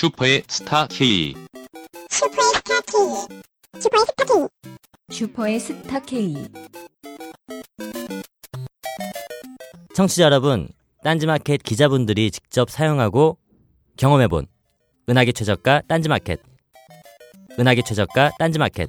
슈퍼의 스타 K. 슈퍼의 스타 K. 슈퍼의 스타 K. 슈퍼의 스타 K. 청취자 여러분, 딴지마켓 기자분들이 직접 사용하고 경험해본 은하계 최저가 딴지마켓. 은하계 최저가 딴지마켓.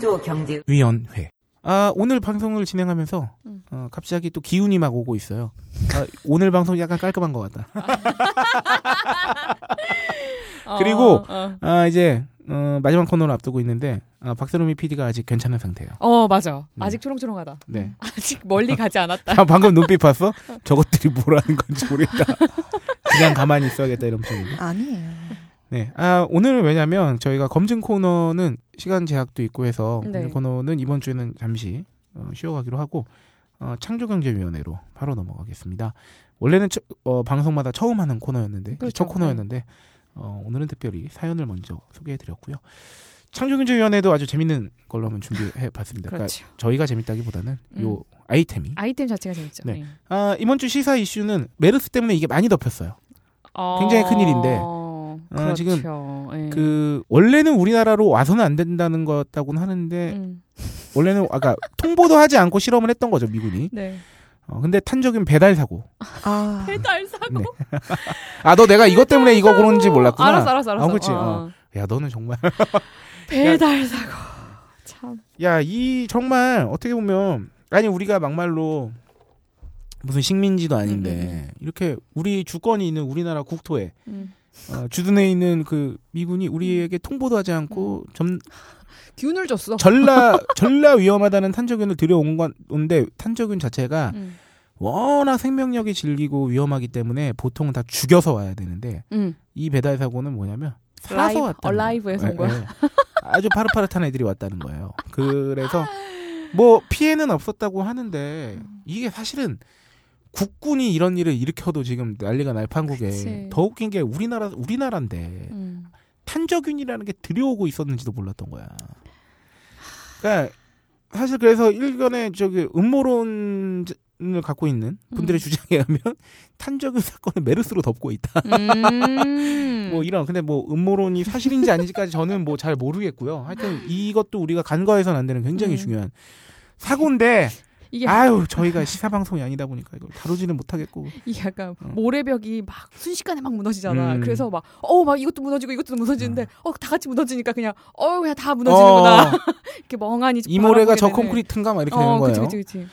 창조 경제 위원회. 아, 오늘 방송을 진행하면서 음. 어, 갑자기 또 기운이 막 오고 있어요. 아, 오늘 방송 약간 깔끔한 것 같다. 그리고 어, 어. 아, 이제 어, 마지막 코너를 앞두고 있는데 아, 박세롬이 PD가 아직 괜찮은 상태예요. 어, 맞아. 네. 아직 초롱초롱하다. 네. 아직 멀리 가지 않았다. 아, 방금 눈빛 봤어? 저것들이 뭐라는 건지 모르겠다. 그냥 가만히 있어야겠다 이런 표정이. 아니에요. 네. 아, 오늘은 왜냐면 저희가 검증 코너는 시간 제약도 있고 해서 네. 검증 코너는 이번 주에는 잠시 어, 쉬어가기로 하고 어, 창조경제위원회로 바로 넘어가겠습니다. 원래는 처- 어, 방송마다 처음 하는 코너였는데 그렇죠. 첫 코너였는데 어, 오늘은 특별히 사연을 먼저 소개해드렸고요. 창조경제위원회도 아주 재밌는 걸로 한번 준비해봤습니다. 그러니까 그렇죠. 저희가 재밌다기보다는 요 음. 아이템이 아이템 자체가 재밌죠. 네. 아, 이번 주 시사 이슈는 메르스 때문에 이게 많이 덮였어요. 어, 굉장히 큰 일인데, 그렇죠. 지금 예. 그 원래는 우리나라로 와서는 안 된다는 거였다고는 하는데 음. 원래는 아까 통보도 하지 않고 실험을 했던 거죠 미군이. 네. 어, 근데 탄저균 배달 사고. 아, 배달 사고. 네. 아너 내가 이것 때문에 이거 그런지 몰랐구나. 알았어, 알았어, 알았어. 아, 그렇지. 어. 어. 야 너는 정말. 배달 사고. 참. 야 이 정말 어떻게 보면 아니 우리가 막말로 무슨 식민지도 아닌데 음, 이렇게 우리 주권이 있는 우리나라 국토에 음. 어, 주둔해 있는 그 미군이 우리에게 통보도 하지 않고 점, 균을 줬어. 전라 전라 위험하다는 탄저균을 들여온 건데 탄저균 자체가 음. 워낙 생명력이 질기고 위험하기 때문에 보통 다 죽여서 와야 되는데 음. 이 배달 사고는 뭐냐면 살아서 라이브, 왔다. 얼라이브에서 온 거야. 아주 파릇파릇한 애들이 왔다는 거예요. 그래서 뭐 피해는 없었다고 하는데 이게 사실은 국군이 이런 일을 일으켜도 지금 난리가 날 판국에 그치. 더 웃긴 게 우리나라 우리나라인데 음. 탄저균이라는 게 들여오고 있었는지도 몰랐던 거야. 그러니까 사실 그래서 일견의 저기 음모론을 갖고 있는 분들의 음. 주장에 의하면 탄저균 사건을 메르스로 덮고 있다. 음. 뭐 이런 근데 뭐 음모론이 사실인지 아닌지까지 저는 뭐 잘 모르겠고요. 하여튼 이것도 우리가 간과해서는 안 되는 굉장히 음. 중요한 사고인데 이게 아유 저희가 시사 방송이 아니다 보니까 이걸 다루지는 못하겠고 이게 약간 어. 모래벽이 막 순식간에 막 무너지잖아. 음. 그래서 막, 어, 막 이것도 무너지고 이것도 무너지는데, 어, 다 같이 무너지니까 그냥, 어, 그냥 다 무너지는구나. 어, 이렇게 멍하니 이 모래가 저 되네. 콘크리트인가 막 이렇게 어, 되는 거예요. 그치, 그치, 그치.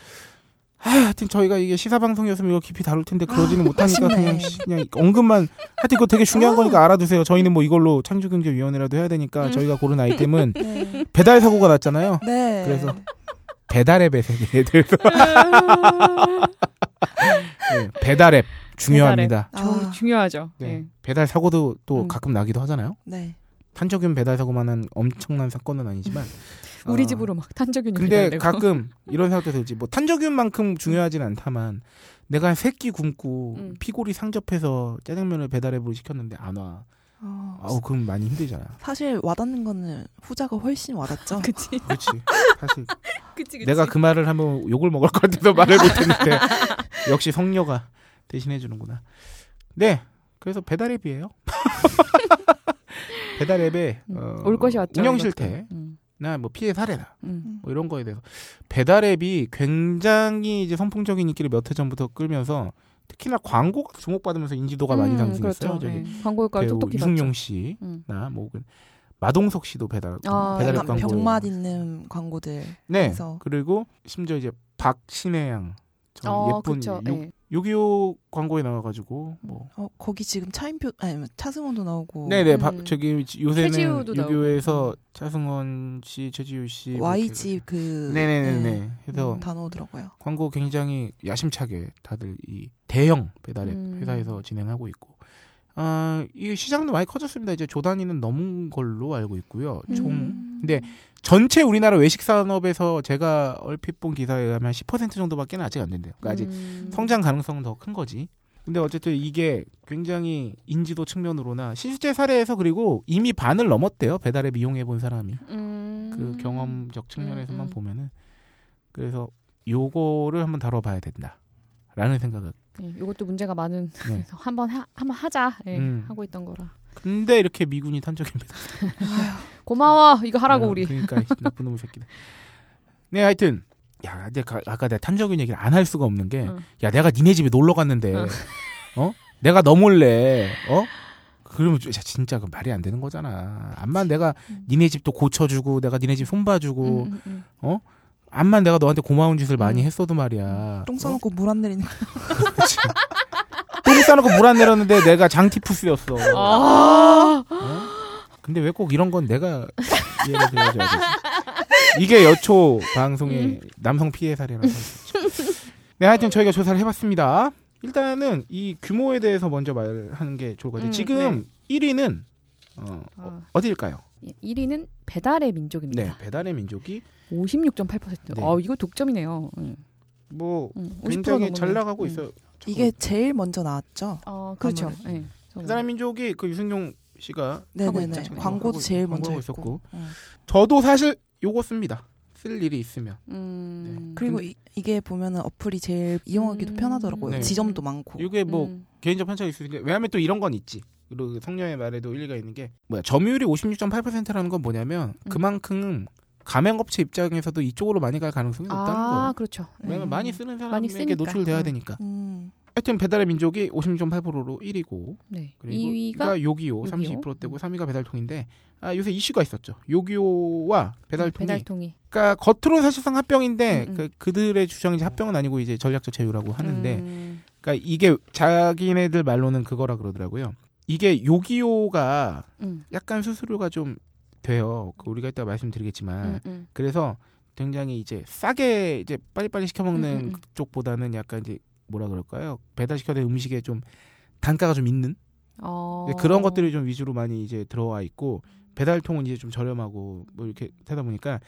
아, 하여튼 저희가 이게 시사 방송이었으면 이거 깊이 다룰 텐데 그러지는 못하니까 아쉽네. 그냥 씨, 그냥 언급만 하여튼 이거 되게 중요한 거니까 알아두세요. 저희는 뭐 이걸로 창조경제위원회라도 해야 되니까 음. 저희가 고른 아이템은 네. 배달 사고가 났잖아요. 네. 그래서 배달앱의 세계에 대해서 네, 배달앱 중요합니다. 아. 저- 중요하죠. 네. 네. 배달 사고도 또 음. 가끔 나기도 하잖아요. 네. 탄저균 배달 사고만한 엄청난 사건은 아니지만 우리 어, 집으로 막 탄저균이 근데 배달되고. 가끔 이런 생각도 들지. 뭐 탄저균만큼 중요하진 않다만 내가 새끼 굶고 음. 피골이 상접해서 짜장면을 배달앱으로 시켰는데 안 와. 어, 아우 그럼 많이 힘들잖아. 사실 와닿는 거는 후자가 훨씬 와닿죠. 그치, 그렇지. 사실 그치, 그치. 내가 그 말을 하면 욕을 먹을 것 같아서 말을 못했는데 역시 성녀가 대신해 주는구나. 네. 그래서 배달 앱이에요. 배달 앱에 음, 어, 올 것이 왔죠. 운영. 실태나 음, 뭐 피해 사례나 음. 뭐 이런 거에 대해서 배달 앱이 굉장히 이제 선풍적인 인기를 몇 해 전부터 끌면서 특히나 광고가 주목받으면서 인지도가 많이 음, 상승했어요. 그렇죠. 저기 네. 광고 효과를 배우 똑똑히 이승용. 씨나 음. 뭐 혹은 마동석 씨도 배달 아, 배달앱 약간 광고 병맛 있는 광고들. 네 해서. 그리고 심지어 이제 박신혜양 저 어, 예쁜 네. 요기요 광고에 나와가지고 뭐 어, 거기 지금 차인표 아니 뭐 차승원도 나오고 네네 음. 박 저기 요새는. 요기요에서 차승원 씨 최지우 씨뭐 YG 그 네네네네 네, 해서 음, 다 나오더라고요. 광고 굉장히 야심차게 다들 이 대형 배달 앱 음. 회사에서 진행하고 있고 아, 이 시장도 많이 커졌습니다. 이제 조 단위는 넘은 걸로 알고 있고요. 총 음. 근데 전체 우리나라 외식 산업에서 제가 얼핏 본 기사에 의하면 10% 정도밖에 아직 안 된대요. 그러니까 아직 음. 성장 가능성은 더 큰 거지. 근데 어쨌든 이게 굉장히 인지도 측면으로나 실제 사례에서 그리고 이미 반을 넘었대요. 배달앱 이용해 본 사람이. 음. 그 경험적 측면에서만 음, 음. 보면은 그래서 요거를 한번 다뤄봐야 된다라는 생각을. 네, 이것도 문제가 많은 네. 한번 하, 한번 하자 예, 음. 하고 있던 거라. 근데 이렇게 미군이 탄적입니다. 고마워 이거 하라고 어, 우리. 그러니까 이 나쁜 놈의 새끼들. 네, 하여튼 야, 근데 가- 아까 내가 탄적인 얘기를 안 할 수가 없는 게, 응. 야, 내가 니네 집에 놀러 갔는데, 응. 어? 내가 너 몰래, 어? 그러면 야, 진짜 그 말이 안 되는 거잖아. 암만 내가 음. 니네 집도 고쳐주고, 내가 니네 집 손봐주고, 음, 음, 음. 암만 내가 너한테 고마운 짓을 많이 음. 했어도 말이야. 똥 어? 싸놓고 물안 내리는. 똥 싸놓고 물 안 내렸는데 내가 장티푸스였어. 아. 어? 근데 왜 꼭 이런 건 내가 이해를 드려줘야 되지? 이게 여초 방송의 남성 피해 사례라서. 네, 하여튼 저희가 조사를 해봤습니다. 일단은 이 규모에 대해서 먼저 말하는 게 좋을 것 같아요. 음, 지금 1위는 어, 아. 어디일까요? 1위는 배달의 민족입니다. 네, 배달의 민족이 56.8%. 네. 어, 이거 독점이네요. 응. 뭐 응, 굉장히 50% 잘. 나가고 응. 있어요. 이게 제일 먼저 나왔죠. 어, 그렇죠. 네. 배달의 민족이 그 유승용 씨가 하고. 있죠. 광고도 하고 제일 있- 먼저 했고. 있었고. 응. 저도 사실 요거 씁니다. 쓸 일이 있으면. 음. 그리고 이, 이게 보면은 어플이 제일 이용하기도 음. 편하더라고요. 네. 지점도 많고. 이게 뭐 음. 개인적 편차가 있을 때 왜냐하면 또 이런 건 있지. 그리고 그 성녀의 말에도 일리가 있는 게 뭐야 점유율이 56.8%라는 건 뭐냐면 음. 그만큼 가맹업체 입장에서도 이쪽으로 많이 갈 가능성이 높다는 아, 거예요. 그렇죠. 왜냐면 음. 많이 쓰는 많이 사람에게 쓰니까. 노출돼야 음. 되니까. 음. 하여튼 배달의 민족이 56.8%로 1위고 네. 그리고 2위가 요기요 요기요? 32%대고 3위가 배달통인데 아, 요새 이슈가 있었죠. 요기요와 배달통이 배달통이. 그러니까 겉으로는 사실상 합병인데 음, 음. 그, 그들의 주장이 합병은 아니고 이제 전략적 제휴라고 하는데 음. 그러니까 이게 자기네들 말로는 그거라 그러더라고요. 이게 요기요가 음. 약간 수수료가 좀 돼요. 그 우리가 이따 말씀드리겠지만 음, 음. 그래서 굉장히 이제 싸게 이제 빨리빨리 시켜 먹는 음, 음, 음. 쪽보다는 약간 이제 뭐라 그럴까요? 배달 시켜야 되는 음식에 좀 단가가 좀 있는 어. 네, 그런 것들이 좀 위주로 많이 이제 들어와 있고 배달통은 이제 좀 저렴하고 뭐 이렇게 하다 보니까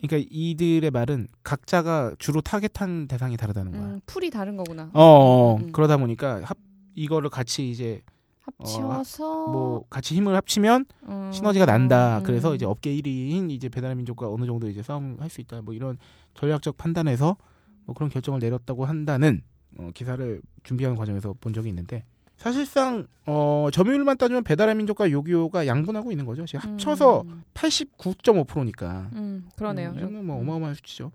그러니까 이들의 말은 각자가 주로 타겟한 대상이 다르다는 거야. 음, 풀이 다른 거구나. 어, 어, 음, 음. 그러다 보니까 합 이거를 같이 이제 합치어서 뭐 같이 힘을 합치면 음. 시너지가 난다. 음. 그래서 이제 업계 1위인 이제 배달의 민족과 어느 정도 이제 싸움할 수 있다. 뭐 이런 전략적 판단에서 뭐 그런 결정을 내렸다고 한다는 어, 기사를 준비하는 과정에서 본 적이 있는데 사실상 어, 점유율만 따지면 배달의 민족과 요기요가 양분하고 있는 거죠. 지금 합쳐서 음, 89.5%니까. 음, 그러네요. 이 정도면 뭐 어마어마한 수치죠.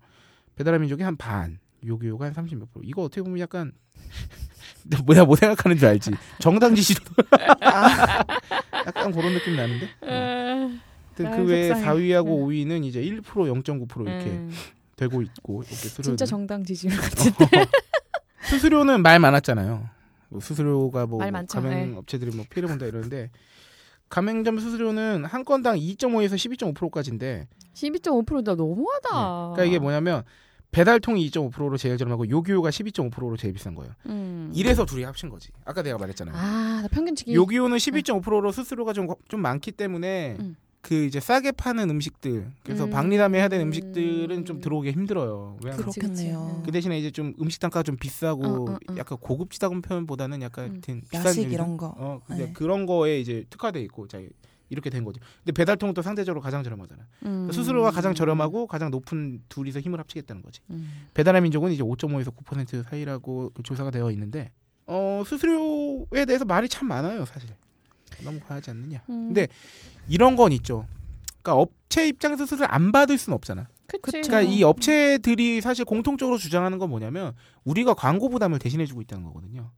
배달의 민족이 한 반, 요기요가 한 30몇 프로. 이거 어떻게 보면 약간 뭐야 뭐 생각하는 줄 알지. 정당 지지도 약간 그런 느낌 나는데. 어. 그 외에 속상해. 4위하고 음. 5위는 이제 1% 0.9% 이렇게 음, 되고 있고 이렇게 수수료 진짜 정당 지지율 같은데. 수수료는 말 많았잖아요. 뭐 수수료가 뭐말 많죠. 가맹 업체들이 뭐 피해를 본다 이러는데 가맹점 수수료는 한 건당 2.5에서 12.5%까지인데 12.5%다 너무하다. 그러니까 이게 뭐냐면 배달통이 2.5%로 제일 저렴하고 요기요가 12.5%로 제일 비싼 거예요. 음. 이래서 둘이 합친 거지. 아까 내가 말했잖아요. 아, 나 평균치기. 요기요는 12.5%로 수수료가 좀, 좀 많기 때문에 음. 그 이제 싸게 파는 음식들 그래서 음. 박리담에 해야 되는 음식들은 좀 들어오기 힘들어요. 왜냐면 그치, 그렇겠네요. 그 대신에 이제 좀 음식 단가가 좀 비싸고 어, 어, 어. 약간 고급지다는 표현보다는 약간 음. 비싼 야식? 이런 거. 어 근데 네. 그런 거에 이제 특화돼 있고 자 이렇게 된 거죠. 근데 배달통은 또 상대적으로 가장 저렴하잖아. 음. 수수료가 가장 저렴하고 가장 높은 둘이서 힘을 합치겠다는 거지. 음. 배달의 민족은 이제 5.5에서 9% 사이라고 그 조사가 되어 있는데 어 수수료에 대해서 말이 참 많아요 사실. 너무 과하지 않느냐. 음. 근데 이런 건 있죠. 그러니까 업체 입장에서 수수료 안 받을 수는 없잖아. 그치. 그러니까 이 업체들이 사실 공통적으로 주장하는 건 뭐냐면 우리가 광고 부담을 대신해주고 있다는 거거든요.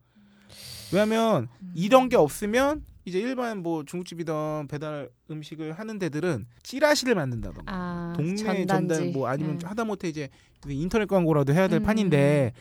왜냐하면 이런 게 없으면 이제 일반 뭐 중국집이던 배달 음식을 하는 데들은 찌라시를 만든다던가 아, 동네 전단지. 전달 뭐 아니면 음. 하다못해 이제 인터넷 광고라도 해야 될 음. 판인데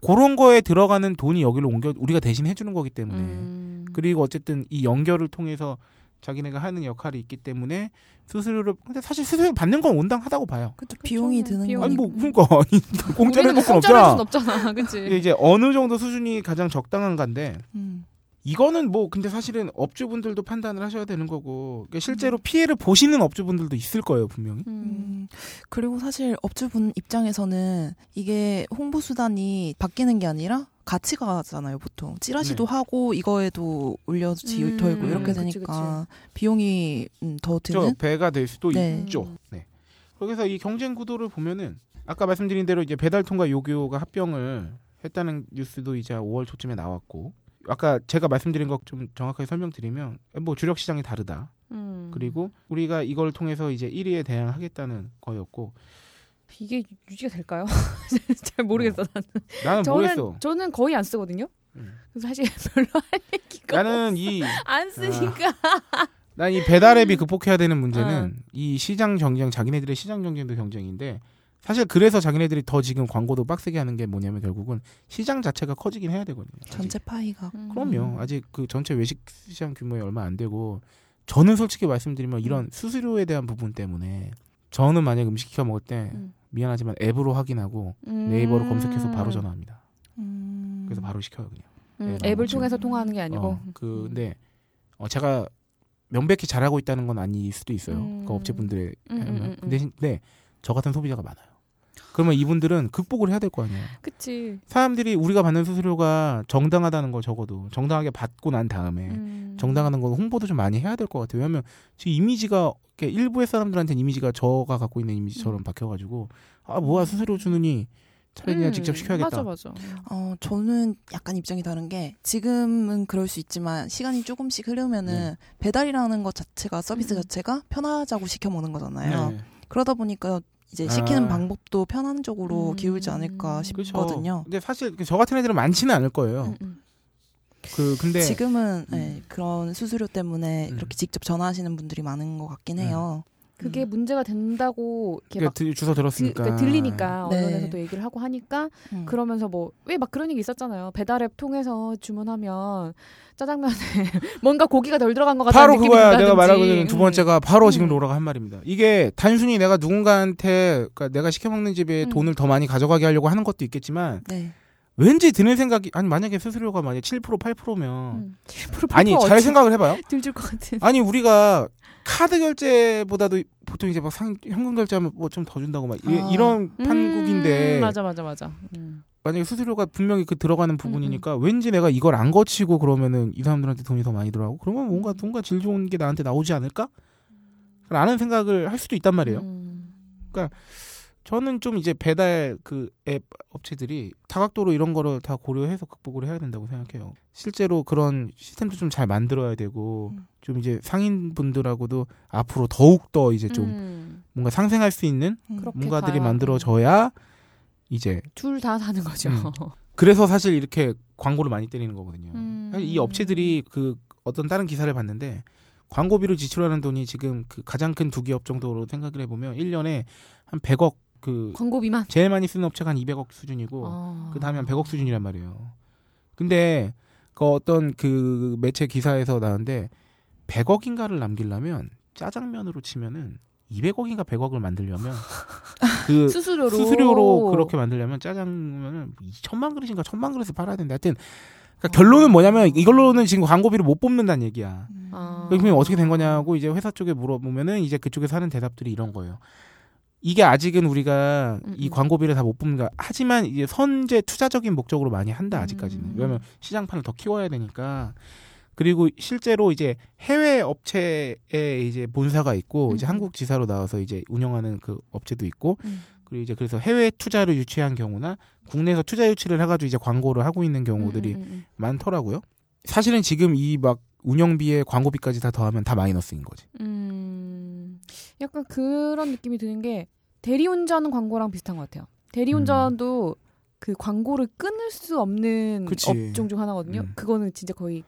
그런 거에 들어가는 돈이 여기로 옮겨 우리가 대신 해주는 거기 때문에 음. 그리고 어쨌든 이 연결을 통해서 자기네가 하는 역할이 있기 때문에 수수료를 근데 사실 수수료 받는 건 온당하다고 봐요. 그쵸, 비용이 드는 비용이. 아니 뭐 음. 그러니까 아니 공짜로 우리는 뭐순 공짜로 할 없잖아. 순 없잖아. 그치. 이제 어느 정도 수준이 가장 적당한가인데 음. 이거는 뭐 근데 사실은 업주분들도 판단을 하셔야 되는 거고 그러니까 실제로 피해를 보시는 업주분들도 있을 거예요 분명히. 음. 음, 그리고 사실 업주분 입장에서는 이게 홍보 수단이 바뀌는 게 아니라 같이 가잖아요, 보통. 찌라시도 네. 하고 이거에도 올려지 음, 털고 이렇게 그치, 되니까 비용이 음, 더저 드는 배가 될 수도 네. 있죠. 네. 그래서 이 경쟁 구도를 보면은 아까 말씀드린 대로 이제 배달통과 요교가 합병을 했다는 뉴스도 이제 5월 초쯤에 나왔고 아까 제가 말씀드린 것 좀 정확하게 설명드리면 뭐 주력 시장이 다르다. 음. 그리고 우리가 이걸 통해서 이제 1위에 대항하겠다는 거였고 이게 유지가 될까요? 잘 모르겠어. 나는. 나는 저는 모르겠어. 저는 거의 안 쓰거든요. 음. 그래서 사실 별로 할 얘기가 나는 이 안 쓰니까. 난이 배달 앱이 극복해야 되는 문제는 어. 이 시장 경쟁, 자기네들의 시장 경쟁도 경쟁인데 사실 그래서 자기네들이 더 지금 광고도 빡세게 하는 게 뭐냐면 결국은 시장 자체가 커지긴 해야 되거든요. 아직. 전체 파이가 음. 그럼요. 아직 그 전체 외식 시장 규모에 얼마 안 되고 저는 솔직히 말씀드리면 이런 수수료에 대한 부분 때문에 저는 만약 음식 시켜 먹을 때 음. 미안하지만 앱으로 확인하고 음. 네이버로 검색해서 바로 전화합니다. 음, 그래서 바로 시켜요 그냥. 음, 네, 앱을. 통해서 통화하는 게 아니고. 어, 그 근데 어, 제가 명백히 잘하고 있다는 건 아닐 수도 있어요. 음. 그 업체분들의 음. 음, 음, 근데, 근데 저 같은 소비자가 많아요. 그러면 이분들은 극복을 해야 될 거 아니에요. 그치. 사람들이 우리가 받는 수수료가 정당하다는 거 적어도 정당하게 받고 난 다음에 음. 정당하는 건 홍보도 좀 많이 해야 될 것 같아요. 왜냐하면 지금 이미지가 이렇게 일부의 사람들한테는 이미지가 저가 갖고 있는 이미지처럼 바뀌어가지고 아 뭐야 수수료 주느니 차라리 그냥 음, 직접 시켜야겠다. 맞아, 맞아. 어, 저는 약간 입장이 다른 게 지금은 그럴 수 있지만 시간이 조금씩 흐르면은 네. 배달이라는 것 자체가 서비스 음. 자체가 편하자고 시켜 먹는 거잖아요. 네. 그러다 보니까 이제 시키는 아. 방법도 편한 쪽으로 음. 기울지 않을까. 싶거든요. 근데 사실 저 같은 애들은 많지는 않을 거예요. 음, 음. 그 근데 지금은 음. 네, 그런 수수료 때문에 음. 이렇게 직접 전화하시는 분들이 많은 것 같긴 네. 해요. 그게 음. 문제가 된다고 이렇게 그러니까 막 드- 주소 드, 들었으니까 그러니까 들리니까 네. 언론에서도 얘기를 하고 하니까 음. 그러면서 뭐 왜 막 그런 얘기 있었잖아요. 배달앱 통해서 주문하면 짜장면에 뭔가 고기가 덜 들어간 것 같다는 바로 느낌이 그거야. 내가 말하고 있는 두 음. 번째가 바로 지금 음. 로라가 한 말입니다. 이게 단순히 내가 누군가한테 그러니까 내가 시켜 먹는 집에 음. 돈을 더 많이 가져가게 하려고 하는 것도 있겠지만 네. 왠지 드는 생각이 아니 만약에 수수료가 만약 7% 8%면 음. 7% 아니 잘 생각을 해봐요. 들줄 것 같은. 아니 우리가 카드 결제보다도 보통 이제 막 상, 현금 결제하면 뭐 좀 더 준다고 막 이, 아. 런 판국인데 음, 맞아 맞아 맞아. 음. 만약에 수수료가 분명히 그 들어가는 부분이니까 왠지 내가 이걸 안 거치고 그러면은 이 사람들한테 돈이 더 많이 들어가고 그러면 뭔가 뭔가 질 좋은 게 나한테 나오지 않을까? 라는 생각을 할 수도 있단 말이에요. 음. 저는 좀 이제 배달 그 앱 업체들이 다각도로 이런 거를 다 고려해서 극복을 해야 된다고 생각해요. 실제로 그런 시스템도 좀 잘 만들어야 되고 음. 좀 이제 상인 분들하고도 앞으로 더욱 더 이제 좀 음. 뭔가 상생할 수 있는 음. 뭔가들이 만들어져야 이제 둘 다 사는 거죠. 음. 그래서 사실 이렇게 광고를 많이 때리는 거거든요. 음. 사실 이 업체들이 그 어떤 다른 기사를 봤는데 광고비로 지출하는 돈이 지금 그 가장 큰 두 기업 정도로 생각을 해보면 1년에 한 100억 그 광고비만. 제일 많이 쓰는 업체가 한 200억 수준이고 아. 그 다음에 한 100억 수준이란 말이에요. 근데 그 어떤 그 매체 기사에서 나왔는데 100억인가를 남기려면 짜장면으로 치면은 200억인가 100억을 만들려면 그 수수료로 수수료로 그렇게 만들려면 짜장면을 2천만 그릇인가 1000만 그릇을 팔아야 된다. 하여튼 그러니까 결론은 뭐냐면 이걸로는 지금 광고비를 못 뽑는다는 얘기야. 아. 그러면 어떻게 된 거냐고 이제 회사 쪽에 물어보면은 이제 그쪽에서 하는 대답들이 이런 거예요. 이게 아직은 우리가 음, 이 음. 광고비를 다 못 뽑는다. 하지만 이제 선제 투자적인 목적으로 많이 한다 아직까지는. 음. 왜냐면 시장판을 더 키워야 되니까. 그리고 실제로 이제 해외 업체에 이제 본사가 있고 이제 음, 음. 한국 지사로 나와서 이제 운영하는 그 업체도 있고 음. 그리고 이제 그래서 해외 투자를 유치한 경우나 국내에서 투자 유치를 해가지고 이제 광고를 하고 있는 경우들이 많더라고요. 사실은 지금 이 막 운영비에 광고비까지 다 더하면 다 마이너스인 거지. 음. 약간 그런 느낌이 드는 게 대리운전 광고랑 비슷한 것 같아요. 대리운전도 그 광고를 끊을 수 없는 음. 그치. 업종 중 하나거든요. 음. 그거는 진짜 거의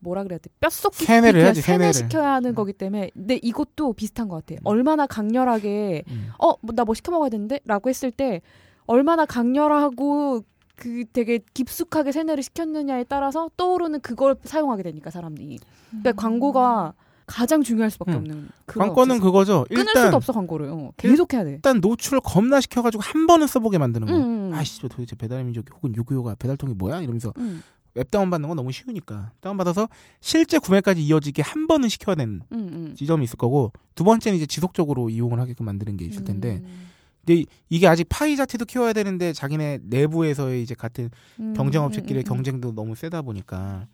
뭐라 그래야 돼? 뼛속 깊이 세뇌를 해야지, 세뇌를. 세뇌시켜야 하는 음. 거기 때문에 근데 이것도 비슷한 것 같아요. 얼마나 강렬하게 음. 어, 나 뭐 시켜 먹어야 되는데? 라고 했을 때 얼마나 강렬하고 그 되게 깊숙하게 세뇌를 시켰느냐에 따라서 떠오르는 그걸 사용하게 되니까 사람들이. 그러니까 광고가 가장 중요할 수밖에 음. 없는 관건은 없어서. 그거죠. 끊을 일단 수도 없어 광고를. 어, 계속 해야 돼. 일단 노출을 겁나 시켜가지고 한 번은 써보게 만드는 거. 음, 음. 아이씨, 저 도대체 배달의 민족 혹은 유구요가 배달통이 뭐야? 이러면서 음. 앱 다운 받는 건 너무 쉬우니까 다운 받아서 실제 구매까지 이어지게 한 번은 시켜야 되는 음, 음. 지점이 있을 거고 두 번째는 이제 지속적으로 이용을 하게끔 만드는 게 있을 텐데 음. 근데 이게 아직 파이 자체도 키워야 되는데 자기네 내부에서의 이제 같은 음, 경쟁업체끼리의 음, 음, 음. 경쟁도 너무 세다 보니까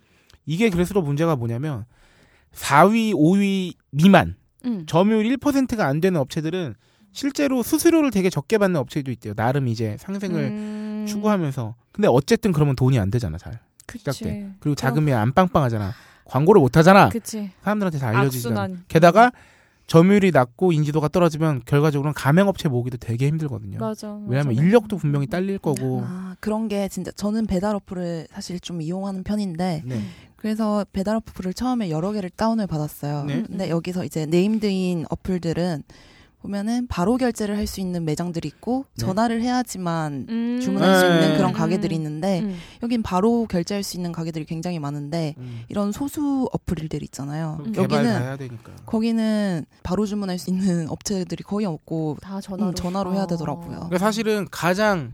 이게 그래서 문제가 뭐냐면 4위, 5위 미만 음. 점유율 1%가 안 되는 업체들은 실제로 수수료를 되게 적게 받는 업체도 있대요. 나름 이제 상생을 음. 추구하면서. 근데 어쨌든 그러면 돈이 안 되잖아, 잘. 시작 그치. 때. 그리고 자금이 안 빵빵하잖아. 광고를 못 하잖아. 그치. 사람들한테 잘 알려지잖아. 악순환. 게다가 점유율이 낮고 인지도가 떨어지면 결과적으로는 가맹업체 모으기도 되게 힘들거든요. 맞아. 맞아. 왜냐하면 인력도 분명히 딸릴 거고. 아, 그런 게 진짜 저는 배달 어플을 사실 좀 이용하는 편인데 네. 그래서 배달 어플을 처음에 여러 개를 다운을 받았어요. 네. 근데 여기서 이제 네임드인 어플들은 보면은 바로 결제를 할 수 있는 매장들이 있고 네. 전화를 해야지만 음. 주문할 수 있는 네. 그런 가게들이 있는데 음. 여긴 바로 결제할 수 있는 가게들이 굉장히 많은데 음. 이런 소수 어플들 있잖아요. 그럼 개발 다 여기는 해야 되니까. 거기는 바로 주문할 수 있는 업체들이 거의 없고 다 전화로 음, 전화로 해야 아. 되더라고요. 그러니까 사실은 가장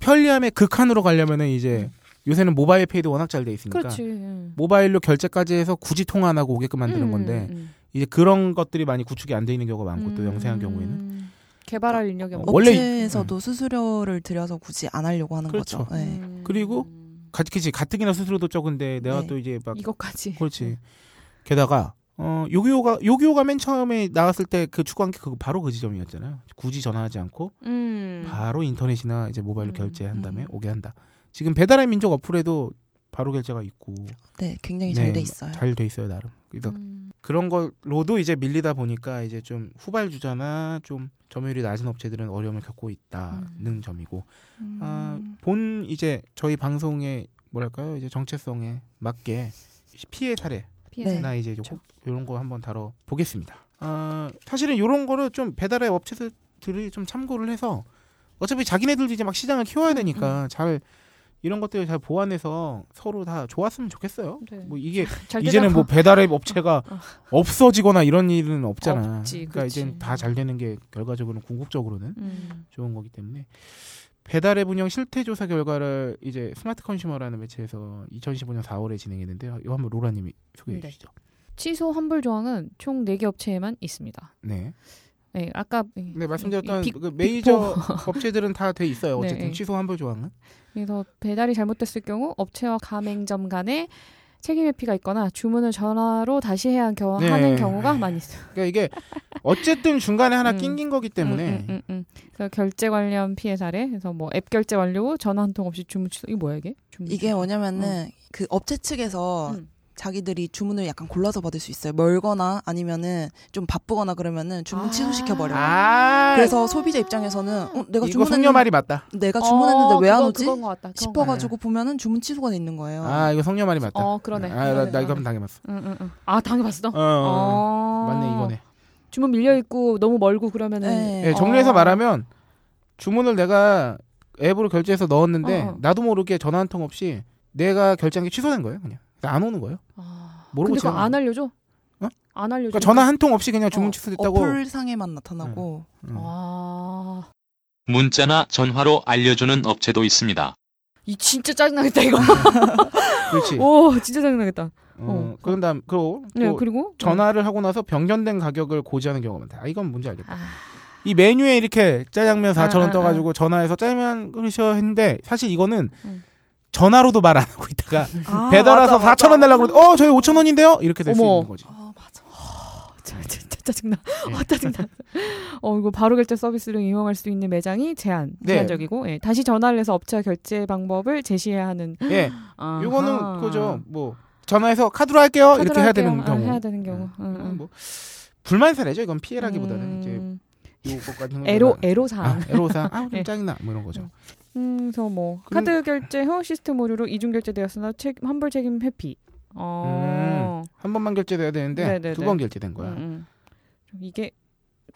편리함의 극한으로 가려면은 이제 요새는 모바일 페이도 워낙 잘 돼 있으니까 그렇지. 음. 모바일로 결제까지 해서 굳이 통화 안 하고 오게끔 만드는 음, 건데 음, 음. 이제 그런 것들이 많이 구축이 안 돼 있는 경우가 많고 또 음. 영세한 경우에는 개발할 인력이 어, 없고. 원래 업체에서도 수수료를 들여서 굳이 안 하려고 하는 그렇죠. 거죠. 네. 음. 그리고 가, 그치 가뜩이나 수수료도 적은데 내가 네. 또 이제 막 이것까지. 그렇지 게다가 어 요기요가 요기요가 맨 처음에 나왔을 때그 추구한 게 그거 바로 그 지점이었잖아요 굳이 전화하지 않고 음. 바로 인터넷이나 이제 모바일로 음, 결제한 다음에 음. 오게 한다 지금 배달의 민족 어플에도 바로 결제가 있고 네, 굉장히 잘 네, 돼 있어요. 잘 돼 있어요 나름 그래서 음. 그런 걸로도 이제 밀리다 보니까 이제 좀 후발주자나 좀 점유율이 낮은 업체들은 어려움을 겪고 있다는 음. 점이고 음. 아, 본 이제 저희 방송의 뭐랄까요 이제 정체성에 맞게 피해 사례나 피해자. 이제 이런 거 한번 다뤄 보겠습니다. 아, 사실은 이런 거를 좀 배달의 업체들이 좀 참고를 해서 어차피 자기네들도 이제 막 시장을 키워야 음, 되니까 잘 이런 것들을 잘 보완해서 서로 다 좋았으면 좋겠어요. 네. 뭐 이게 잘 이제는. 뭐 배달의 업체가 어. 없어지거나 이런 일은 없잖아. 없지, 그러니까. 이제 다 잘 되는 게 결과적으로는 궁극적으로는 음. 좋은 거기 때문에 배달의 분영 실태 조사 결과를 이제 스마트 컨슈머라는 매체에서 2015년 4월에 진행했는데요. 이거 한번 로라님이 소개해 네. 주시죠. 취소 환불 조항은 총 4개 업체에만 있습니다. 네. 네, 아까 네 말씀드렸던 이 빅- 그 메이저 업체들은 다 돼 있어요. 네, 어쨌든 네. 취소 환불 조항은. 그래서 배달이 잘못됐을 경우 업체와 가맹점 간에 책임 회피가 있거나 주문을 전화로 다시 해야 한 겨, 네. 하는 경우가 많이 있어요. 그러니까 이게 어쨌든 중간에 하나 음. 낑긴 거기 때문에 음, 음, 음, 음. 그래서 결제 관련 피해 사례. 그래서 뭐 앱 결제 완료 후 전화 한 통 없이 주문 취소. 이게 뭐야 이게? 주문 이게. 뭐냐면은 그 업체 측에서 음. 자기들이 주문을 약간 골라서 받을 수 있어요. 멀거나 아니면은 좀 바쁘거나 그러면은 주문 아. 취소시켜 버려요. 아 그래서 소비자 입장에서는 어, 내가 주문했는데 말이 맞다. 내가 주문했는데 어, 왜안 그건- 오지? 그건 것 같다. 그건 것 싶어 가지고 보면은 주문 취소가 돼 있는 거예요. 아 이거 성녀 말이 맞다. 어, 그러네. 아, 나, 그러네. 나 이거 어. 한번 당해 봤어. 응, 응, 응. 아 당해봤어? 어, 어. 어. 맞네 이거네. 주문 밀려 있고 너무 멀고 그러면은 네. 예, 정리해서 어. 말하면 주문을 내가 앱으로 결제해서 넣었는데 어, 어. 나도 모르게 전화 한 통 없이 내가 결제한 게 취소된 거예요. 그냥 안 오는 거예요. 아, 모르고 근데. 안 알려줘? 어? 안 알려줘? 그러니까 전화 한 통 없이 그냥 주문 어, 취소됐다고. 어플상에만 나타나고 음. 아, 문자나 전화로 알려주는 업체도 있습니다. 이 진짜 짜증나겠다 이거. 그렇지. 오, 진짜 짜증나겠다. 어, 어. 그런 다음 그리고 또 네, 그리고 전화를 하고 나서 변경된 가격을 고지하는 경우가 많다. 아, 이건 뭔지 알겠다. 아, 이 메뉴에 이렇게 짜장면 4천 원 아, 아, 떠가지고 전화해서 짜장면 그러셔 했는데 사실 이거는 음. 전화로도 말 안 하고 있다가 아, 배달 와서 맞아, 4천 원. 내려고 그러는데 어 저희 5천 원인데요 이렇게 될 수. 있는 거지. 아 맞아. 짜- 진짜 짜증나. 네. 어, 짜증나. 어, 이거 바로 결제 서비스를 이용할 수 있는 매장이 제한, 네. 제한적이고, 예, 다시 전화를 해서 업체와 결제 방법을 제시해야 하는. 예, 아하. 요거는 그죠. 뭐 전화해서 카드로 할게요 이렇게 카드로 해야 할게요. 되는 아, 경우. 해야 되는 경우. 응, 음, 응. 뭐 불만 사례죠. 이건 피해라기보다는 이제 음, 요거 같은 거. 애로 애로사항. 아, 애로사항. 아좀 네. 짜증나 뭐 이런 거죠. 음, 그래서 뭐 그럼- 카드 결제 후 시스템 오류로 이중 결제되었으나 책, 환불 책임 회피. 어. 한 번만 결제돼야 되는데 네네네. 두번 결제된 거야. 음, 음. 좀 이게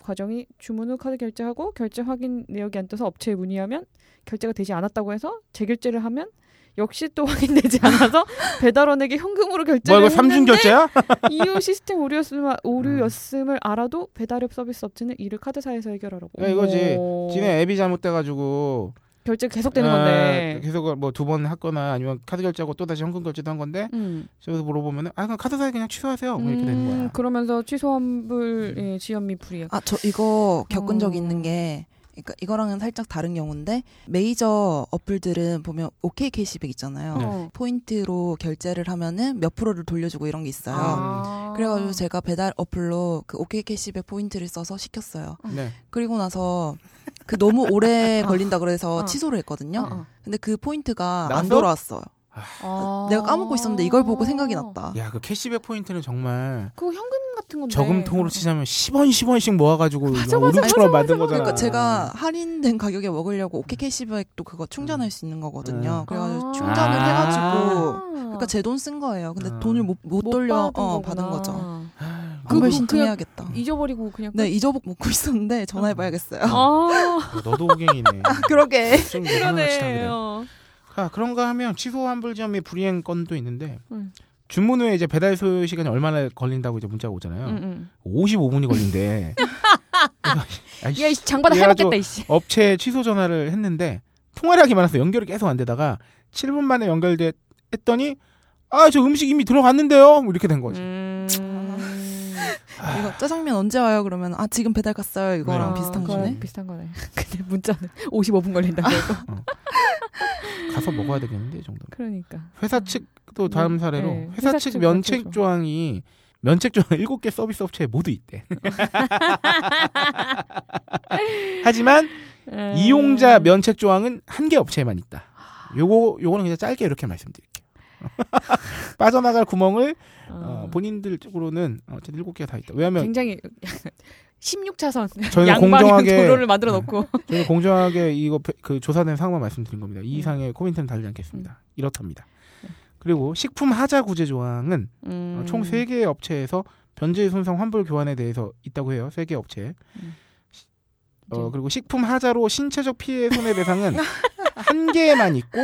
과정이 주문 후 카드 결제하고 결제 확인 내역이 안 떠서 업체에 문의하면 결제가 되지 않았다고 해서 재결제를 하면 역시 또 확인되지 않아서 배달원에게 현금으로 뭐 결제를 이거 삼중 결제야? 이후 시스템 오류였음, 오류였음을 알아도 배달앱 서비스 업체는 이를 카드사에서 해결하라고. 야, 이거지. 어머. 지네 앱이 잘못돼가지고 결제 계속되는 아, 건데. 계속 뭐 두 번 했거나 아니면 카드 결제하고 또 다시 현금 결제도 한 건데 음. 저기서 물어보면은 아 그냥 카드사에 그냥 취소하세요 뭐 이렇게 되는 음, 거야. 그러면서 취소환불 예, 지연미 불이익. 아, 저 이거 겪은 적 어. 있는 게 그러니까 이거랑은 살짝 다른 경우인데 메이저 어플들은 보면 OK 캐시백 있잖아요. 네. 어. 포인트로 결제를 하면은 몇 프로를 돌려주고 이런 게 있어요. 아. 그래가지고 제가 배달 어플로 그 OK 캐시백 포인트를 써서 시켰어요. 네. 그리고 나서 그 너무 오래 걸린다 그래서 어. 취소를 했거든요. 어, 어. 근데 그 포인트가 안 나왔어? 돌아왔어요. 아. 내가 까먹고 있었는데 이걸 보고 생각이 났다. 야 그 캐시백 포인트는 정말 그거 현금 같은 건데. 저금통으로 치자면 10원 10원씩 모아 가지고 맞아, 이거 맞아, 오름처럼 맞아, 만든 맞아, 거잖아. 그러니까 제가 할인된 가격에 먹으려고 OK 캐시백도 그거 충전할 수 있는 거거든요. 음. 그래 가지고 아. 충전을 아. 해가지고 그러니까 제 돈 쓴 거예요. 근데 아. 돈을 못, 못, 못 돌려 받은 어. 받은 거죠. 아, 그냥 신청해야겠다. 잊어버리고 그냥. 네 잊어먹 먹고 있었는데 전화해봐야겠어요. 아, 너도 호갱이네. 그러게. 좀 이상하지 그러네. 그래. 어. 아, 그런가 하면 취소 환불점 및 불이행 건도 있는데 음. 주문 후에 이제 배달 소요 시간이 얼마나 걸린다고 이제 문자가 오잖아요. 응, 응. 55분이 걸린대. 야, 이 장바다 해먹겠다, 이씨. 업체 취소 전화를 했는데 통화를 하기 많아서 연결이 계속 안 되다가 7분 만에 연결돼 했더니 아 저 음식 이미 들어갔는데요 뭐 이렇게 된 거지. 음. 이거 짜장면 언제 와요? 그러면 아 지금 배달 갔어요. 이거랑 아, 비슷한 거네. 비슷한 거네. 근데 문자는 55분 걸린다 그래도. 가서 먹어야 되겠는데 이 정도면. 그러니까. 회사 측도 다음 음, 사례로 네. 회사, 회사 측측 면책 면책 조항이 면책 조항 7개 서비스 업체에 모두 있대. 하지만 음. 이용자 면책 조항은 한 개 업체에만 있다. 요거 요거는 그냥 짧게 이렇게 말씀드릴게요. 빠져나갈 구멍을 어, 어. 본인들 쪽으로는 어쨌든 7개가 다 있다. 왜냐하면 굉장히 16차선 저희는 양방향 공정하게- 도로를 만들어 놓고 저희 공정하게 이거 배- 그 조사된 상황만 말씀드린 겁니다. 이 음. 이상의 코멘트는 달지 않겠습니다. 이렇답니다. 그리고 식품 하자 구제 조항은 음. 어, 총 3개의 업체에서 변제 손상 환불 교환에 대해서 있다고 해요. 3개 업체. 음. 어, 이제- 그리고 식품 하자로 신체적 피해 손해배상은 한 개에만 있고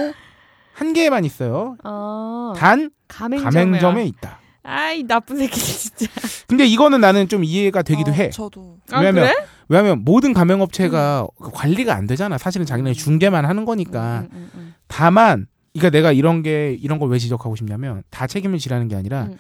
한 개에만 있어요. 어. 단 가맹점에 가맹점에 있다. 아이 나쁜 새끼 진짜. 근데 이거는 나는 좀 이해가 되기도 어, 해. 저도 아, 왜냐면 그래? 왜냐면 모든 가맹업체가 그 관리가 안 되잖아. 사실은 자기네 중개만 하는 거니까. 음, 음, 음, 다만 그러니까 내가 이런 게 이런 걸 왜 지적하고 싶냐면 다 책임을 지라는 게 아니라 음.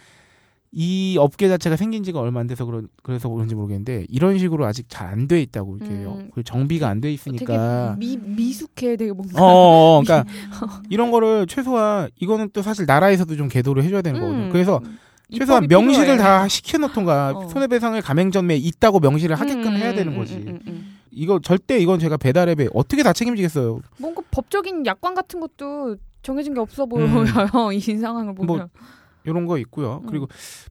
이 업계 자체가 생긴 지가 얼마 안 돼서 그런 그래서 그런지 모르겠는데 이런 식으로 아직 잘 안 돼 있다고 이렇게 음. 그 정비가 안 돼 있으니까 되게 미 미숙해 되게 뭔가. 어, 어, 어, 그러니까 이런 거를 최소한 이거는 또 사실 나라에서도 좀 계도를 해줘야 되는 거거든요. 음. 그래서 입법이 최소한 명시를 필요해. 다 시켜놓던가 어. 손해배상을 가맹점에 있다고 명시를 하게끔 음, 해야 되는 음, 거지. 음, 음, 음. 이거 절대 이건 제가 배달앱에 어떻게 다 책임지겠어요. 뭔가 법적인 약관 같은 것도 정해진 게 없어 보여요. 이 상황을 보면. 음. 뭐, 이런 거 있고요. 음. 그리고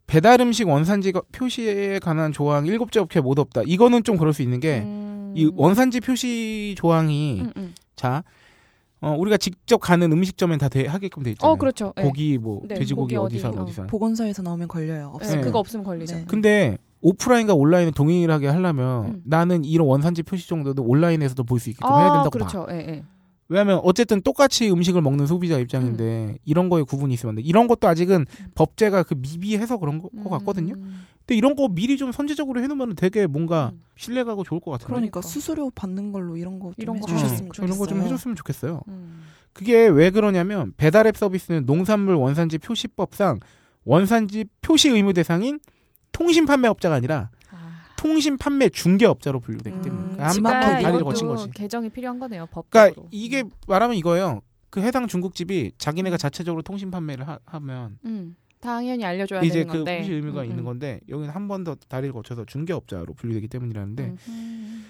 배달 음식 원산지 표시에 관한 조항 일곱 개 업체 모두 없다. 이거는 좀 그럴 수 있는 게이 음. 원산지 표시 조항이 음, 음. 자 어, 우리가 직접 가는 음식점엔 다 돼, 하게끔 돼 있잖아요. 어 그렇죠. 예. 고기 뭐 네, 돼지고기 고기 어디산 어디, 어. 어디산. 보건소에서 나오면 걸려요. 예, 없어요. 네. 그거 없으면 걸리죠. 네. 근데 오프라인과 온라인을 동일하게 하려면 음. 나는 이런 원산지 표시 정도도 온라인에서도 볼 수 있게끔 해야 된다고 봐. 그렇죠. 예, 예. 왜냐하면 어쨌든 똑같이 음식을 먹는 소비자 입장인데 음. 이런 거에 구분이 있으면 안 돼. 이런 것도 아직은 법제가 그 미비해서 그런 거, 거 같거든요. 음. 근데 이런 거 미리 좀 선제적으로 해놓으면 되게 뭔가 음. 신뢰가고 좋을 것 같아요. 그러니까 그러니까. 수수료 받는 걸로 이런 거좀 이런 거 해주셨으면 어, 좋겠어요. 이런 거 좀 해줬으면 좋겠어요. 음. 그게 왜 그러냐면 배달앱 서비스는 농산물 원산지 표시법상 원산지 표시 의무 대상인 통신 판매업자가 아니라 아. 통신 판매 중개업자로 분류되기 때문에 음, 한 바퀴 다리를 거친 거지. 개정이 필요한 거네요. 법적으로. 그러니까 이게 말하면 이거예요. 그 해당 중국집이 자기네가 자체적으로 통신 판매를 하, 면 음. 당연히 알려줘야 이제 되는 그 건데. 표시 의무가 음, 있는 음. 건데 여기는 한 번 더 다리를 거쳐서 중개업자로 분류되기 때문이라는데 음, 음.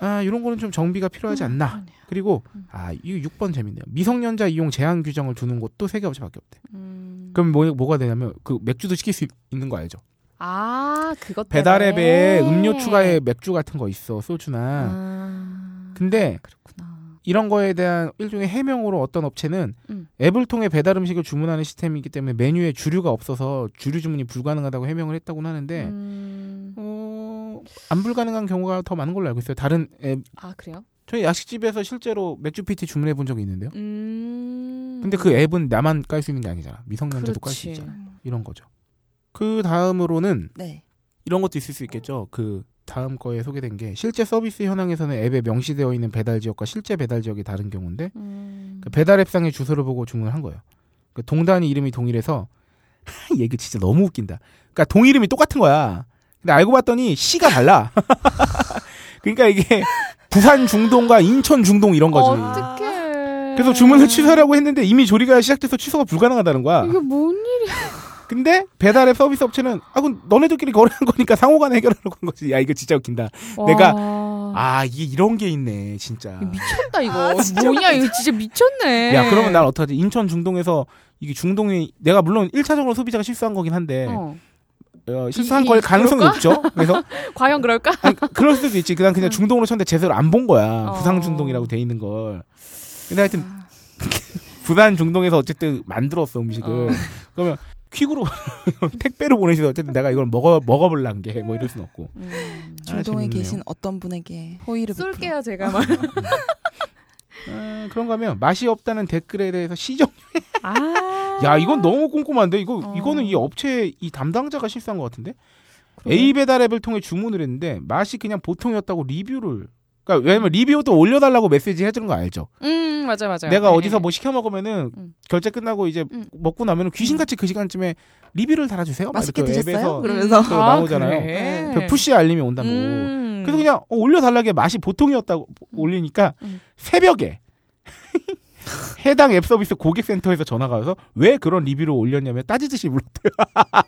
아 이런 거는 좀 정비가 필요하지 음, 않나. 그리고 음. 아 이거 6번 재밌네요. 미성년자 이용 제한 규정을 두는 곳도 세개 업체밖에 없대. 음. 그럼 뭐 뭐가 되냐면 그 맥주도 시킬 수 있는 거 알죠? 아 그것 배달앱에. 음료 추가에 맥주 같은 거 있어 소주나. 아, 근데 그렇구나. 이런 거에 대한 일종의 해명으로 어떤 업체는 음. 앱을 통해 배달 음식을 주문하는 시스템이기 때문에 메뉴에 주류가 없어서 주류 주문이 불가능하다고 해명을 했다고는 하는데 음. 어, 안 불가능한 경우가 더 많은 걸로 알고 있어요. 다른 앱 아 그래요? 저희 야식집에서 실제로 맥주 PT 주문해 본 적이 있는데요. 음. 근데 그 앱은 나만 깔 수 있는 게 아니잖아. 미성년자도 깔 수. 있잖아. 이런 거죠. 그 다음으로는 네. 이런 것도 있을 수 있겠죠. 그 다음 거에 소개된 게 실제 서비스 현황에서는 앱에 명시되어 있는 배달 지역과 실제 배달 지역이 다른 경우인데 음. 그 배달 앱상의 주소를 보고 주문을 한 거예요. 그 동단위 이름이 동일해서 얘기 진짜 너무 웃긴다. 그러니까 동 이름이 똑같은 거야. 근데 알고 봤더니 시가 달라. 그러니까 이게 부산 중동과 인천 중동 이런 거지. 어떡해. 그래서 주문을 취소하려고 했는데 이미 조리가 시작돼서 취소가 불가능하다는 거야. 이게 뭔 일이야? 근데 배달앱 서비스 업체는 아 그럼 너네들끼리 거래한 거니까 상호간에 해결하려고 한 거지. 야 이거 진짜 웃긴다. 내가 와. 아 이게 이런 게 있네 진짜. 미쳤다 이거. 뭐냐 이거 진짜 미쳤네. 야 그러면 난 어떡하지? 인천 중동에서 이게 중동이 내가 물론 1차적으로 소비자가 실수한 거긴 한데 어. 어, 실수한 이- 걸 이- 가능성이 그럴까? 있죠. 그래서 과연 그럴까? 아니, 그럴 수도 있지. 그냥 그냥 중동으로 쳤는데 제대로 안 본 거야. 어. 부산 중동이라고 돼 있는 걸. 근데 하여튼 부산 중동에서 어쨌든 만들었어 음식을. 어. 그러면 퀵으로 택배로 보내시도 어쨌든 내가 이걸 먹어 먹어볼란 게 뭐 이럴 순 없고. 음. 아, 중동에 재밌네요. 계신 어떤 분에게 호의를 베풀어. 쏠게요 제가 막. 아, 그런가 하면 맛이 없다는 댓글에 대해서 시정. 아. 야 이건 너무 꼼꼼한데 이거 어. 이거는 이 업체 이 담당자가 실수한 것 같은데. 그래? A 배달 앱을 통해 주문을 했는데 맛이 그냥 보통이었다고 리뷰를. 그러니까 왜냐면 리뷰도 올려달라고 메시지 해주는 거 알죠. 음 맞아 맞아. 내가 어디서 뭐 시켜 먹으면은 음. 결제 끝나고 이제 음. 먹고 나면은 귀신같이 그 시간쯤에 리뷰를 달아주세요. 막 맛있게 드셨어요? 그러면서 그 나오잖아요. 그래? 그 푸시 알림이 온다고. 음. 그래서 그냥 어, 올려달라게 맛이 보통이었다고 올리니까 음. 새벽에 해당 앱 서비스 고객센터에서 전화가 와서 왜 그런 리뷰를 올렸냐면 따지듯이 물었대요.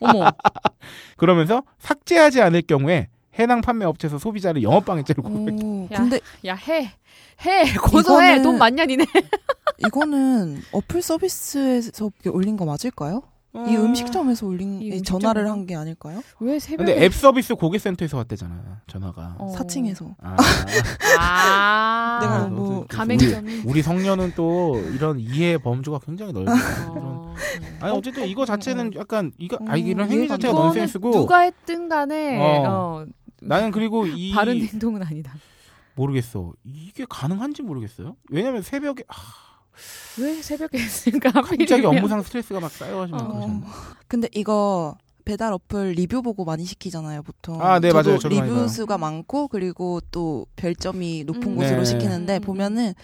어머. 그러면서 삭제하지 않을 경우에 해당 판매 업체에서 소비자를 영업방해죄로 야. 근데 야 해. 해. 고소해. 이거는- 돈 많냐 니네. 이거는 어플 서비스에서 올린 거 맞을까요? 이 음식점에서 올린 이? 전화를 한 게 아닐까요? 왜 새벽에? 근데 앱 서비스 고객센터에서 왔대잖아 전화가. 어. 사칭해서. 아, 아. 내가 아, 뭐 가맹점이. 우리 성녀는 또 이런 이해 범주가 굉장히 넓어. 이런 어. 아니 어쨌든 이거 자체는 약간 이거 아 이게 이런 음, 행위 자체가 넌센스고 누가 했든 간에 어. 어. 나는 그리고 이 바른 행동은 아니다. 모르겠어 이게 가능한지 모르겠어요. 왜냐면 새벽에 아, 왜 새벽에 했을까? 갑자기. 업무상 스트레스가 막 쌓여가지고 어. 근데 이거 배달 어플 리뷰 보고 많이 시키잖아요, 보통. 아, 네, 맞아요. 리뷰. 수가 많고 그리고 또 별점이 높은 음. 곳으로 네. 시키는데 음, 보면은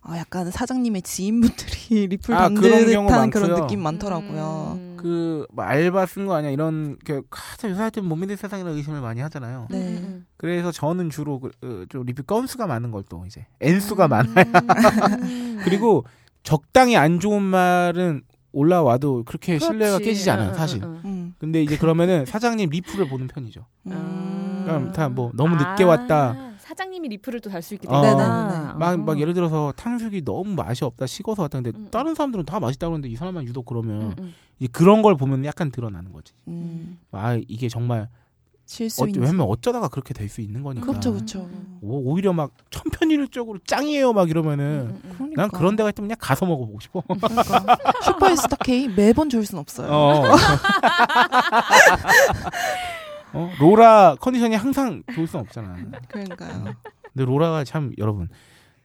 아, 약간 사장님의 지인분들이 리플 아, 받는 그런 그런. 느낌 많더라고요. 음. 그 뭐 알바 쓴 거 아니야 이런 그 가장 요새 하여튼 못 믿는 세상이라 의심을 많이 하잖아요. 네. 음, 그래서 저는 주로 그, 어, 좀 리뷰 건수가 많은 걸 또 이제 N수가 음. 많아요. 음. 그리고 적당히 안 좋은 말은 올라와도 그렇게 신뢰가 그렇지. 깨지지 않아요 응, 사실. 음. 근데 이제 그러면은 사장님 리플을 보는 편이죠. 음. 그럼 다 뭐 너무 늦게 아, 왔다. 사장님이 리플을 또 달 수 있기 어. 때문에. 네네네. 막, 막 예를 들어서 탕수육이 너무 맛이 없다 식어서 왔다 근데 음. 다른 사람들은 다 맛있다고 그러는데 이 사람만 유독 그러면 음, 음. 이제 그런 걸 보면 약간 드러나는 거지. 음. 아 이게 정말 어, 실수인지. 왜냐면 어쩌다가 그렇게 될 수 있는 거니까. 그렇죠, 그렇죠. 음. 오, 오히려 막 천편일률적으로 짱이에요 막 이러면은 음, 음, 음. 그러니까. 난 그런 데가 있으면 그냥 가서 먹어보고 싶어. 그러니까. 슈퍼스타 K 매번 줄순 없어요. 어. 어, 로라 컨디션이 항상 좋을 순 없잖아. 그러니까요. 근데 로라가 참 여러분